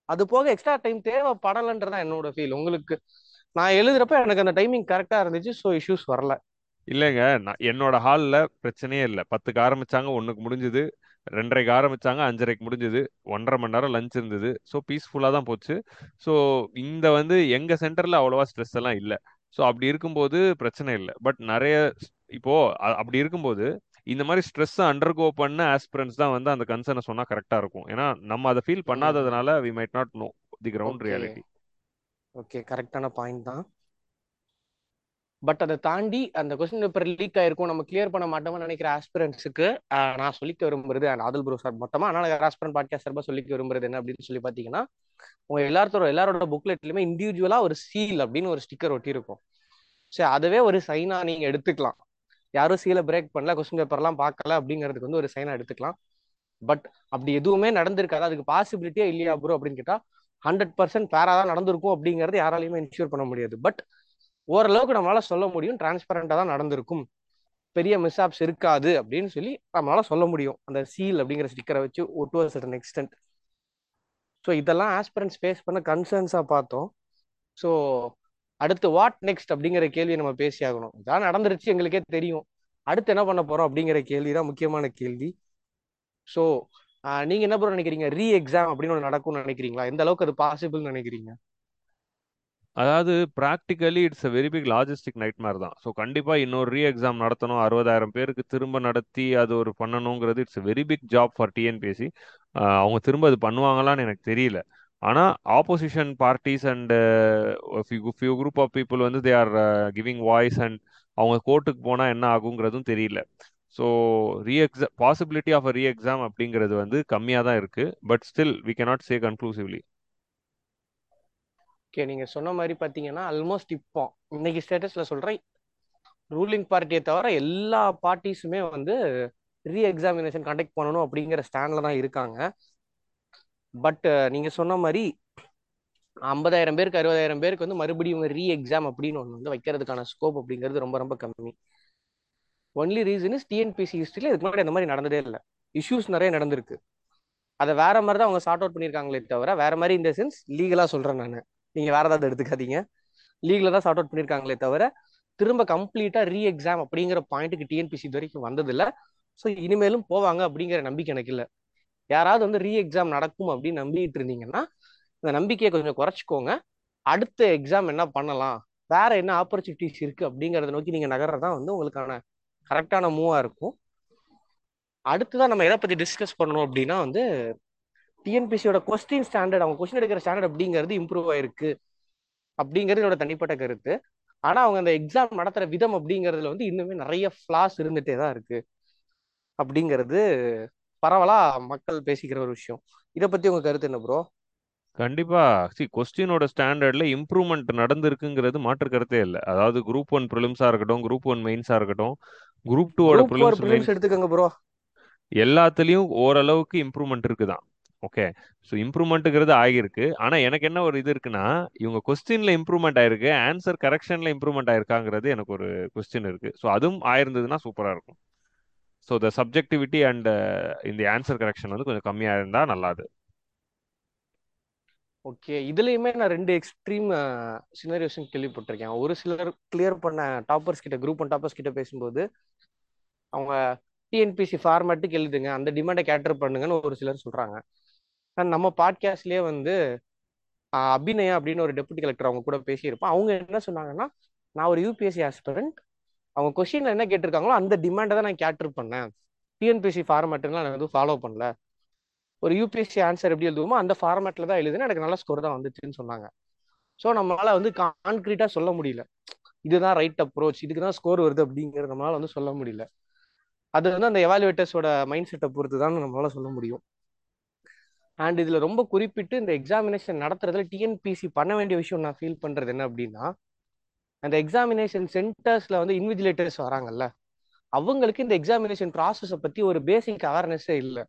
அது போக எக்ஸ்ட்ரா டைம் தேவைப்படலைன்றதான் என்னோட ஃபீல் உங்களுக்கு நான் எழுதுறப்ப எனக்கு அந்த டைமிங் கரெக்டா இருந்துச்சு ஸோ இஷ்யூஸ் வரல. இல்லைங்க நான் என்னோட ஹாலில் பிரச்சனையே இல்லை. பத்துக்கு ஆரம்பிச்சாங்க ஒன்றுக்கு முடிஞ்சுது. ரெண்டரைக்கு ஆரம்பிச்சாங்க அஞ்சரைக்கு முடிஞ்சுது. ஒன்றரை மணி நேரம் லஞ்ச் இருந்தது. ஸோ பீஸ்ஃபுல்லாக தான் போச்சு. ஸோ இந்த வந்து எங்கள் சென்டரில் அவ்வளோவா ஸ்ட்ரெஸ் எல்லாம் இல்லை. ஸோ அப்படி இருக்கும்போது பிரச்சனை இல்லை. பட் நிறைய இப்போ அ- அப்படி இருக்கும்போது இந்த மாதிரி ஸ்ட்ரெஸ்ஸை அண்டர்கோ பண்ண ஆஸ்பிரன்ஸ் தான் வந்து அந்த கன்சர்னை சொன்னால் கரெக்டாக இருக்கும். ஏன்னா நம்ம அதை feel பண்ணாததுனால we might not know the ground reality okay கரெக்டான பாயிண்ட் தான். பட் அதை தாண்டி அந்த கொஸ்டின் பேப்பர் லீக் ஆயிருக்கும். நம்ம கிளியர் பண்ண மாட்டோம்னு நினைக்கிற ஆஸ்பிரன்ஸுக்கு நான் சொல்லிக்க விரும்புறது அண்ட் ஆதல் ப்ரோ சார் மொத்தமா அதனால ஆஸ்பிரன் பாட்காஸ்ட் சார்பாக சொல்லிக்க விரும்புறது என்ன அப்படின்னு சொல்லி பார்த்தீங்கன்னா உங்க எல்லாத்தோட எல்லாரோட புக்லெட்லயுமே இண்டிவிஜுவலா ஒரு சீல் அப்படின்னு ஒரு ஸ்டிக்கர் ஒட்டி இருக்கும் சரி அதுவே ஒரு சைனா நீங்க எடுத்துக்கலாம். யாரும் சீலை பிரேக் பண்ணல கொஸ்டின் பேப்பர்லாம் பார்க்கல அப்படிங்கிறதுக்கு வந்து ஒரு சைனா எடுத்துக்கலாம். பட் அப்படி எதுவுமே நடந்திருக்காது. அதுக்கு பாசிபிலிட்டியே இல்லையா ப்ரோ அப்படின்னு கேட்டா ஹண்ட்ரட் பர்சன்ட் பேரா தான் நடந்திருக்கும் அப்படிங்கிறது யாராலையுமே இன்ஷூர் பண்ண முடியாது. பட் ஓரளவுக்கு நம்மளால சொல்ல முடியும். டிரான்ஸ்பரண்டா தான் நடந்திருக்கும். பெரிய மிஸ்ஆப்ஸ் இருக்காது அப்படின்னு சொல்லி நம்மளால சொல்ல முடியும். அந்த சீல் அப்படிங்கிற ஸ்டிக்கரை வச்சு டு சர்டன் எக்ஸ்டென்ட் ஸோ இதெல்லாம் ஆஸ்பிரன்ஸ் ஃபேஸ் பண்ண கன்சர்ன்ஸாக பார்த்தோம். ஸோ அடுத்து வாட் நெக்ஸ்ட் அப்படிங்கிற கேள்வியை நம்ம பேசி ஆகணும். இதான் நடந்துருச்சு எங்களுக்கே தெரியும். அடுத்து என்ன பண்ண போறோம் அப்படிங்கிற கேள்வி தான் முக்கியமான கேள்வி. ஸோ நீங்க என்ன பண்ண நினைக்கிறீங்க? ரீ எக்ஸாம் அப்படின்னு ஒன்று நடக்கும்னு நினைக்கிறீங்களா? எந்த அளவுக்கு அது பாசிபிள்னு நினைக்கிறீங்க? அதாவது practically it's a very big logistic nightmare தான். ஸோ கண்டிப்பாக இன்னொரு ரீ எக்ஸாம் நடத்தணும். அறுபதாயிரம் பேருக்கு திரும்ப நடத்தி அது ஒரு பண்ணணுங்கிறது it's a very big job for TNPSC அவங்க திரும்ப அது பண்ணுவாங்களான்னு எனக்கு தெரியல. ஆனால் opposition parties and few group of people வந்து they are giving voice and அவங்க கோர்ட்டுக்கு போனால் என்ன ஆகுங்கிறதும் தெரியல. So re exam possibility of a re exam அப்படிங்கிறது வந்து கம்மியாக தான் இருக்குது but still we cannot say conclusively okay நீங்க சொன்ன மாதிரி பாத்தீங்கன்னா ஆல்மோஸ்ட் இப்போ இன்னைக்கு ஸ்டேட்டஸ்ல சொல்றேன். ரூலிங் பார்ட்டியை தவிர எல்லா பார்ட்டிஸுமே வந்து ரீ எக்ஸாமினேஷன் கண்டக்ட் பண்ணணும் அப்படிங்கிற ஸ்டாண்ட்ல தான் இருக்காங்க. பட் நீங்க சொன்ன மாதிரி ஐம்பதாயிரம் பேருக்கு அறுபதாயிரம் பேருக்கு வந்து மறுபடியும் ரீ எக்ஸாம் அப்படின்னு ஒன்று வந்து வைக்கிறதுக்கான ஸ்கோப் அப்படிங்கிறது ரொம்ப ரொம்ப கம்மி. ஒன்லி ரீசன் இஸ் டிஎன்பிசி ஹிஸ்ட்ரியில் இதுக்கு முன்னாடி அந்த மாதிரி நடந்ததே இல்லை. இஷ்யூஸ் நிறைய நடந்திருக்கு. அதை வேற மாதிரி தான் அவங்க சார்ட் அவுட் பண்ணியிருக்காங்களே தவிர வேற மாதிரி இந்த சென்ஸ் லீகலாக சொல்கிறேன் நான். நீங்க வேற ஏதாவது எடுத்துக்காதீங்க. லீக்ல தான் சார்ட் அவுட் பண்ணிருக்காங்களே தவிர திரும்ப கம்ப்ளீட்டா ரீ எக்ஸாம் அப்படிங்கிற பாயிண்ட்டுக்கு டிஎன்பிசி இது வரைக்கும் வந்ததில்ல. ஸோ இனிமேலும் போவாங்க அப்படிங்கிற நம்பிக்கை எனக்கு இல்லை. யாராவது வந்து ரீ எக்ஸாம் நடக்கும் அப்படின்னு நம்பிட்டு இருந்தீங்கன்னா இந்த நம்பிக்கையை கொஞ்சம் குறைச்சிக்கோங்க. அடுத்த எக்ஸாம் என்ன பண்ணலாம்? வேற என்ன ஆப்பர்ச்சுனிட்டிஸ் இருக்கு அப்படிங்கறத நோக்கி நீங்க நகர்றதான் வந்து உங்களுக்கான கரெக்டான மூவா இருக்கும். அடுத்ததான் நம்ம எதை பத்தி டிஸ்கஸ் பண்ணணும் அப்படின்னா வந்து டிஎன்பிசியோட கொஸ்டின் ஸ்டாண்டர்ட் அவங்க கொஸ்டின் எடுக்கிற ஸ்டாண்டர்ட் அப்படிங்கிறது இம்ப்ரூவ் ஆயிருக்கு. அப்படிங்கிறது என்னோட தனிப்பட்ட கருத்து. ஆனா அவங்க அந்த எக்ஸாம் நடத்துற விதம் அப்படிங்கிறதுல வந்து இன்னுமே நிறைய ஃபிளாஸ் இருந்துட்டே தான் இருக்கு. அப்படிங்கிறது பரவலா மக்கள் பேசிக்கிற ஒரு விஷயம். இதை பத்தி உங்க கருத்து என்ன ப்ரோ கண்டிப்பா. சி கொஸ்டினோட ஸ்டாண்டர்ட்ல இம்ப்ரூவ்மெண்ட் நடந்திருக்குங்கிறது மாற்று கருத்தே இல்லை. அதாவது குரூப் ஒன் ப்ரிலிம்ஸா இருக்கட்டும் குரூப் ஒன் மெயின்ஸா இருக்கட்டும் குரூப் டூவோட ப்ரிலிம்ஸ் எடுத்துக்கோங்க ப்ரோ எல்லாத்துலயும் ஓரளவுக்கு இம்ப்ரூவ்மெண்ட் இருக்குதான். ஓகே ஸோ இம்ப்ரூவ்மெண்ட்டுங்கிறது ஆகியிருக்கு. ஆனால் எனக்கு என்ன ஒரு இது இருக்குன்னா இவங்க கொஸ்டினில் இம்ப்ரூவ்மெண்ட் ஆயிருக்கு. ஆன்சர் கரெக்ஷனில் இம்ப்ரூவ்மெண்ட் ஆயிருக்காங்கிறது எனக்கு ஒரு கொஸ்டின் இருக்குது ஸோ அதுவும் ஆயிருந்ததுன்னா சூப்பராக இருக்கும். ஸோ த சப்ஜெக்டிவிட்டி அண்ட் இந்த ஆன்சர் கரெக்ஷன் வந்து கொஞ்சம் கம்மியாக இருந்தால் நல்லாது. ஓகே இதுலயுமே நான் ரெண்டு எக்ஸ்ட்ரீம் சினரியோஷன் uh, கேள்விப்பட்டிருக்கேன். ஒரு சிலர் கிளியர் பண்ண டாப்பர்ஸ் கிட்ட குரூப் ஒன் டாப்பர்ஸ் கிட்ட பேசும்போது அவங்க டிஎன்பிசி ஃபார்மேட்டுக்கு எழுதுங்க அந்த டிமாண்டை கேட்டர் பண்ணுங்கன்னு ஒரு சிலர் சொல்றாங்க. சார் நம்ம பாட்காஸ்ட்லயே வந்து அபிநயா அப்படின்னு ஒரு டெபுட்டி கலெக்டர் அவங்க கூட பேசியிருப்போம். அவங்க என்ன சொன்னாங்கன்னா நான் ஒரு யூபிஎஸ்சி ஆஸ்பிரண்ட் அவங்க கொஸ்டின்ல என்ன கேட்டிருக்காங்களோ அந்த டிமாண்டை தான் நான் கேட்டர் பண்ணேன். டிஎன்பிஎஸ்சி ஃபார்மேட்டுலாம் நான் எதுவும் ஃபாலோ பண்ணல. ஒரு யூபிஎஸ்சி ஆன்சர் எப்படி எழுதுவோமோ அந்த ஃபார்மேட்டில் தான் எழுதுனா எனக்கு நல்ல ஸ்கோர் தான் வந்துச்சுன்னு சொன்னாங்க. ஸோ நம்மளால வந்து கான்க்ரீட்டாக சொல்ல முடியல. இதுதான் ரைட் அப்ரோச் இதுக்கு தான் ஸ்கோர் வருது அப்படிங்கிறது நம்மளால வந்து சொல்ல முடியல. அது வந்து அந்த எவாலுவேட்டர்ஸோட மைண்ட் செட்டை பொறுத்து தான் நம்மளால சொல்ல முடியும். அண்ட் இதுல ரொம்ப குறிப்பிட்டு இந்த எக்ஸாமினேஷன் நடத்துறதுல டிஎன்பிசி பண்ண வேண்டிய விஷயம் நான் ஃபீல் பண்றது என்ன அப்படின்னா அந்த எக்ஸாமினேஷன் சென்டர்ஸ்ல வந்து இன்விஜிலேட்டர்ஸ் வராங்கல்ல அவங்களுக்கு இந்த எக்ஸாமினேஷன் ப்ராசஸை பத்தி ஒரு பேசிக் அவேர்னஸே இல்லை.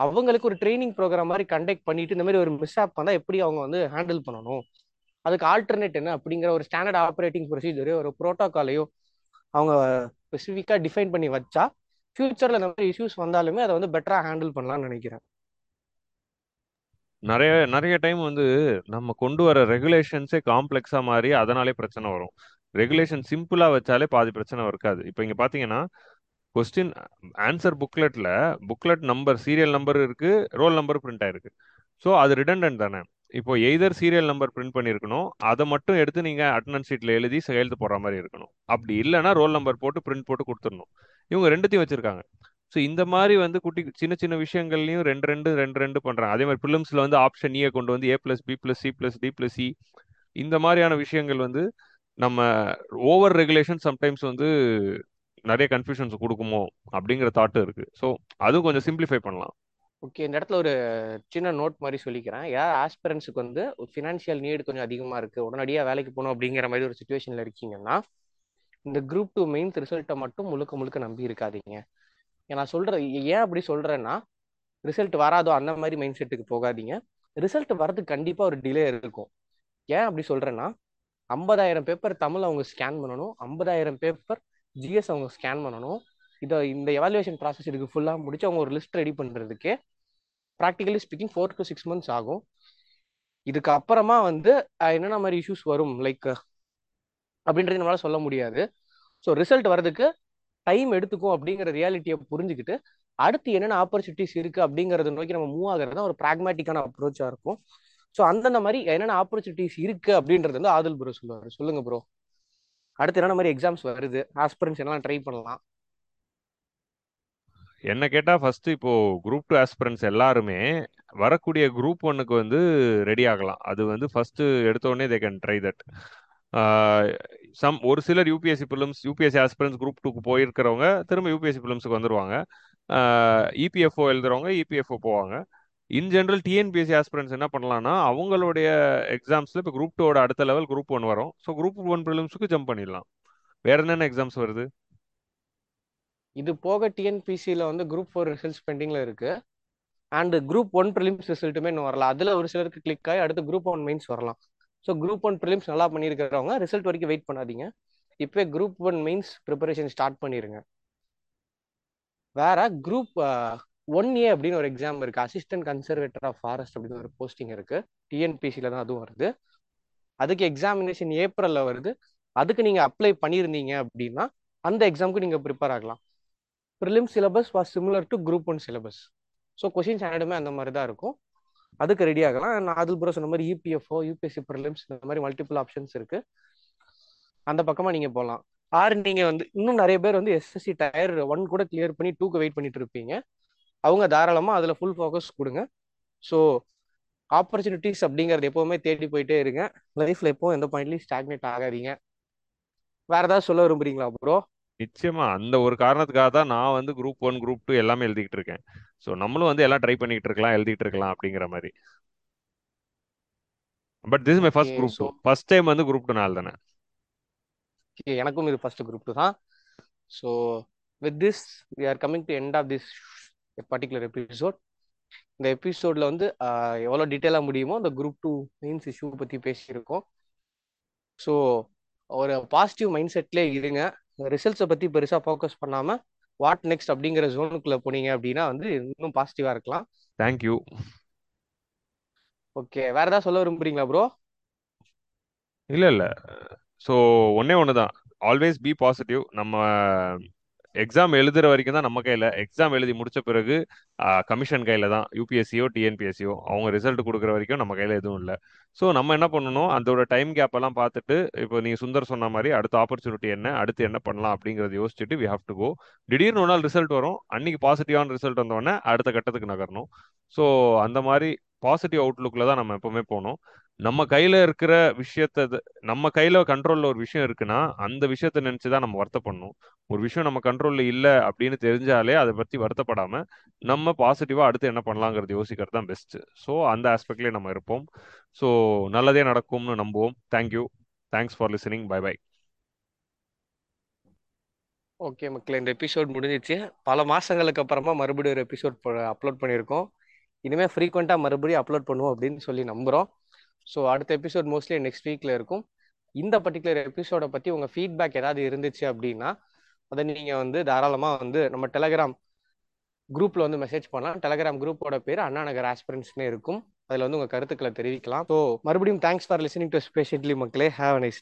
அவங்களுக்கு ஒரு ட்ரைனிங் ப்ரோக்ராம் மாதிரி கண்டக்ட் பண்ணிட்டு இந்த மாதிரி ஒரு மிஸ் ஆப் பண்ணால் எப்படி அவங்க வந்து ஹேண்டில் பண்ணணும்? அதுக்கு ஆல்டர்னேட் என்ன அப்படிங்கிற ஒரு ஸ்டாண்டர்ட் ஆப்ரேட்டிங் ப்ரொசீஜரையோ ஒரு ப்ரோட்டோக்காலையோ அவங்க ஸ்பெசிஃபிக்காக டிஃபைன் பண்ணி வச்சா ஃப்யூச்சரில் இந்த மாதிரி இஷ்யூஸ் வந்தாலுமே அதை வந்து பெட்டராக ஹேண்டில் பண்ணலாம்னு நினைக்கிறேன். நிறைய நிறைய டைம் வந்து நம்ம கொண்டு வர ரெகுலேஷன்ஸே காம்ப்ளெக்ஸா மாறி அதனாலே பிரச்சனை வரும். ரெகுலேஷன் சிம்பிளா வச்சாலே பாதி பிரச்சனை இருக்காது. இப்போ இங்க பாத்தீங்கன்னா கொஸ்டின் ஆன்சர் புக்லெட்ல புக்லெட் நம்பர் சீரியல் நம்பர் இருக்கு ரோல் நம்பர் பிரிண்ட் ஆயிருக்கு. ஸோ அது ரிடண்டன்ட் தானே. இப்போ எய்தர் சீரியல் நம்பர் பிரிண்ட் பண்ணியிருக்கணும் அதை மட்டும் எடுத்து நீங்க அட்டண்டன்ஸ் ஷீட்ல எழுதி கையெழுத்து போடுற மாதிரி இருக்கணும். அப்படி இல்லைன்னா ரோல் நம்பர் போட்டு பிரிண்ட் போட்டு கொடுத்துடணும். இவங்க ரெண்டுத்தையும் வச்சிருக்காங்க. ஸோ இந்த மாதிரி வந்து குட்டி சின்ன சின்ன விஷயங்கள்லையும் ரெண்டு ரெண்டு ரெண்டு ரெண்டு பண்ணுறாங்க அதே மாதிரி பிலிம்ஸ்ல வந்து ஆப்ஷன் இயை e கொண்டு வந்து A plus B plus C plus D plus C இந்த மாதிரியான விஷயங்கள் வந்து நம்ம ஓவர் ரெகுலேஷன் சம்டைம்ஸ் வந்து நிறைய கன்ஃபியூஷன்ஸ் கொடுக்குமோ அப்படிங்கிற தாட்டு இருக்கு. ஸோ அதுவும் கொஞ்சம் சிம்பிளிஃபை பண்ணலாம். ஓகே இந்த இடத்துல ஒரு சின்ன நோட் மாதிரி சொல்லிக்கிறேன். யார் ஆஸ்பிரன்ஸுக்கு வந்து ஃபினான்ஷியல் நீடு கொஞ்சம் அதிகமாக இருக்கு உடனடியாக வேலைக்கு போகணும் அப்படிங்கிற மாதிரி ஒரு சுச்சுவேஷனில் இருக்கீங்கன்னா இந்த குரூப் டூ மெயின்ஸ் ரிசல்ட்டை மட்டும் முழுக்க முழுக்க நம்பி இருக்காதீங்க. நான் சொல்றது ஏன் அப்படி சொல்றேன்னா ரிசல்ட் வராதோ அந்த மாதிரி மைண்ட் செட்டுக்கு போகாதீங்க. ரிசல்ட் வரதுக்கு கண்டிப்பாக ஒரு டிலே இருக்கும். ஏன் அப்படி சொல்றேன்னா ஐம்பதாயிரம் பேப்பர் தமிழ் அவங்க ஸ்கேன் பண்ணணும் ஐம்பதாயிரம் பேப்பர் ஜிஎஸ் அவங்க ஸ்கேன் பண்ணணும். இதை இந்த எவாலுவேஷன் ப்ராசஸ் இதுக்கு ஃபுல்லாக முடிச்சு அவங்க ஒரு லிஸ்ட் ரெடி பண்ணுறதுக்கே practically speaking four to six months ஆகும். இதுக்கு அப்புறமா வந்து என்னென்ன மாதிரி இஷ்யூஸ் வரும்? லைக் அப்படின்றது நம்மளால சொல்ல முடியாது. ஸோ ரிசல்ட் வர்றதுக்கு டைம் எடுத்துக்கும் அப்படிங்கிற ரியாலிட்டியை புரிஞ்சுக்கிட்டு அடுத்து என்னென்ன ஆப்பர்ச்சுனிட்டிஸ் இருக்கு அப்படிங்கறத நோக்கி நம்ம மூவ் ஆகிறது தான் ஒரு ப்ராக்மேட்டிக்கான அப்ரோச்சா இருக்கும். ஸோ அந்தந்த மாதிரி என்னென்ன ஆப்பர்ச்சுனிட்டிஸ் இருக்கு அப்படின்றது வந்து ஆதில் ப்ரோ சொல்லுவாரு. சொல்லுங்க ப்ரோ அடுத்து என்னென்ன மாதிரி எக்ஸாம்ஸ் வருது? ஆஸ்பிரன்ஸ் எல்லாம் ட்ரை பண்ணலாம்? என்ன கேட்டா ஃபர்ஸ்ட் இப்போ குரூப் டூ ஆஸ்பிரன்ஸ் எல்லாருமே வரக்கூடிய குரூப் ஒன்னுக்கு வந்து ரெடி ஆகலாம். அது வந்து ஃபர்ஸ்ட் எடுத்த உடனே they can try that some ஒரு சிலர் UPSC prelims UPSC aspirants group டூக்கு போயிருக்கிறவங்க திரும்ப யூபிஎஸ்சி பிலிம்ஸுக்கு வந்துருவாங்க. இபிஎஃப்ஓ எழுதுறவங்க இபிஎஃப்ஓ போவாங்க. இன் ஜென்ரல் டிஎன்பிஎஸ்சி ஆஸ்பிரன்ஸ் என்ன பண்ணலாம்னா அவங்களுடைய எக்ஸாம்ஸில் இப்போ குரூப் டூவோட அடுத்த லெவல் குரூப் ஒன் வரும். ஸோ குரூப் ஒன் ப்ரிலிம்ஸுக்கு ஜம்ப் பண்ணிடலாம். வேற என்னென்ன எக்ஸாம்ஸ் வருது? இது போக டிஎன்பிசியில் வந்து குரூப் ஃபோர் ரிசல்ட்ஸ் பெண்டிங்கில் இருக்கு. அண்ட் குரூப் ஒன் ப்ரிலிம்ஸ் ரிசல்ட்டுமே இன்னும் வரலாம் அதில் ஒரு சிலருக்கு கிளிக் ஆகி அடுத்து குரூப் ஒன் மெயின்ஸ் வரலாம். ஸோ குரூப் ஒன் ப்ரிலிம்ஸ் நல்லா பண்ணியிருக்கிறவங்க ரிசல்ட் வரைக்கும் வெயிட் பண்ணாதீங்க. இப்போ group one mains preparation start பண்ணிருங்க. வேற குரூப் ஒன் ஏ அப்படின்னு ஒரு எக்ஸாம் இருக்கு. அசிஸ்டன்ட் கன்சர்வேட்டர் ஆஃப் ஃபாரஸ்ட் அப்படின்னு ஒரு போஸ்டிங் இருக்கு. டிஎன்பிசியில் தான் அதுவும் வருது. அதுக்கு எக்ஸாமினேஷன் ஏப்ரல்ல வருது. அதுக்கு நீங்க அப்ளை பண்ணியிருந்தீங்க அப்படின்னா அந்த எக்ஸாமுக்கு நீங்க ப்ரிப்பேர் ஆகலாம். Prelim syllabus was similar to group one syllabus so questions ஆனடுமே அந்த மாதிரி தான் இருக்கும். அதுக்கு ரெடி ஆகலாம். நான் அதில் ப்ரோ சொன்ன மாதிரி இபிஎஃப்ஓ யூபிஎஸ்சி ப்ரிலிம்ஸ் இந்த மாதிரி மல்டிபிள் ஆப்ஷன்ஸ் இருக்கு. அந்த பக்கமா நீங்க போகலாம் ஆறு நீங்க வந்து இன்னும் நிறைய பேர் வந்து எஸ்எஸ்சி டயர் ஒன் கூட கிளியர் பண்ணி டூக்கு வெயிட் பண்ணிட்டு இருப்பீங்க. அவங்க தாராளமா அதுல ஃபுல் ஃபோக்கஸ் கொடுங்க. ஸோ ஆப்பர்ச்சுனிட்டிஸ் அப்படிங்கறது எப்பவுமே தேடி போயிட்டே இருங்க. லைஃப்ல எப்பவும் எந்த பாயிண்ட்லயும் ஸ்டாக்னேட் ஆகாதீங்க. வேற ஏதாவது சொல்ல விரும்புறீங்களா ப்ரோ நிச்சயமா. அந்த ஒரு காரணத்துக்காக தான் நான் வந்து குரூப் ஒன் குரூப் டூ எல்லாமே எழுதிக்கிட்டு இருக்கேன். ஸோ நம்மளும் வந்து எல்லாம் ட்ரை பண்ணிட்டு இருக்கலாம் எழுதிட்டு இருக்கலாம் அப்படிங்கிற மாதிரி. But this my first group two first time வந்து குரூப் டூ நாள் தானே எனக்கும் இது ஃபர்ஸ்ட் குரூப் டூ தான். So with this we are coming to end of this particular episode இந்த எபிசோட்ல வந்து எவ்வளோ டீட்டெயிலாக முடியுமோ இந்த குரூப் டூ மெயின்ஸ் இஷ்யூ பற்றி பேசியிருக்கோம். ஸோ ஒரு பாசிட்டிவ் மைண்ட் செட்லேயே இருங்க. ரிசல்ட்ஸை பற்றி பெருசாக ஃபோக்கஸ் பண்ணாமல் வாட் நெக்ஸ்ட் அப்படிங்கிற ஜோனுக்குள்ளே போனீங்க அப்படின்னா வந்து இன்னும் பாசிட்டிவாக இருக்கலாம். தேங்க்யூ ஓகே வேற ஏதாவது சொல்ல விரும்புறீங்களா ப்ரோ இல்லை இல்லை. ஸோ ஒன்னே ஒன்று தான் ஆல்வேஸ் பி பாசிட்டிவ் நம்ம எக்ஸாம் எழுதுற வரைக்கும் தான் நம்ம கையில். எக்ஸாம் எழுதி முடிச்ச பிறகு கமிஷன் கையில தான். யூபிஎஸ்சியோ டிஎன்பிஎஸ்சியோ அவங்க ரிசல்ட் கொடுக்குற வரைக்கும் நம்ம கையில் எதுவும் இல்லை. ஸோ நம்ம என்ன பண்ணணும்? அதோட டைம் கேப் எல்லாம் பார்த்துட்டு இப்போ நீங்கள் சுந்தர் சொன்ன மாதிரி அடுத்த ஆப்பர்ச்சுனிட்டி என்ன அடுத்து என்ன பண்ணலாம் அப்படிங்கிறத யோசிச்சுட்டு வி ஹாவ் டு கோ திடீர்னு ஒரு நாள் ரிசல்ட் வரும். அன்னைக்கு பாசிட்டிவான ரிசல்ட் வந்தோடனே அடுத்த கட்டத்துக்கு நகரணும். ஸோ அந்த மாதிரி பாசிட்டிவ் அவுட்லுக்கில் தான் நம்ம எப்பவுமே போகணும். நம்ம கையில இருக்கிற விஷயத்த நம்ம கையில கண்ட்ரோல்ல ஒரு விஷயம் இருக்குன்னா அந்த விஷயத்த நினச்சி தான் நம்ம வருத்தப்படணும். ஒரு விஷயம் நம்ம கண்ட்ரோல்ல இல்ல அப்படின்னு தெரிஞ்சாலே அதை பத்தி வருத்தப்படாம நம்ம பாசிட்டிவா அடுத்து என்ன பண்ணலாங்கிறது யோசிக்கிறது தான் பெஸ்ட் ஸோ அந்த ஆஸ்பெக்ட்லேயே நம்ம இருப்போம். ஸோ நல்லதே நடக்கும்னு நம்புவோம். Thank you thanks for listening bye bye okay மக்கள் இந்த எபிசோட் முடிஞ்சிச்சு. பல மாசங்களுக்கு அப்புறமா மறுபடியும் ஒரு எபிசோட் அப்லோட் பண்ணியிருக்கோம். இனிமேல் ஃப்ரீக்வெண்ட்டாக மறுபடியும் அப்லோட் பண்ணுவோம் அப்படின்னு சொல்லி நம்புகிறோம் ஸோ அடுத்த எபிசோட் மோஸ்ட்லி நெக்ஸ்ட் வீக்ல இருக்கும். இந்த பர்டிகுலர் எபிசோட பற்றி உங்கள் ஃபீட்பேக் ஏதாவது இருந்துச்சு அப்படின்னா அதை நீங்கள் வந்து தாராளமாக வந்து நம்ம டெலகிராம் குரூப்பில் வந்து மெசேஜ் பண்ணலாம். டெலகிராம் குரூப்போட பேர் அண்ணா நகர் ஆஸ்பிரன்ஸ்னு இருக்கும். அதில் வந்து உங்கள் கருத்துக்களை தெரிவிக்கலாம். ஸோ மறுபடியும் thanks for listening to specially மக்களே. A nice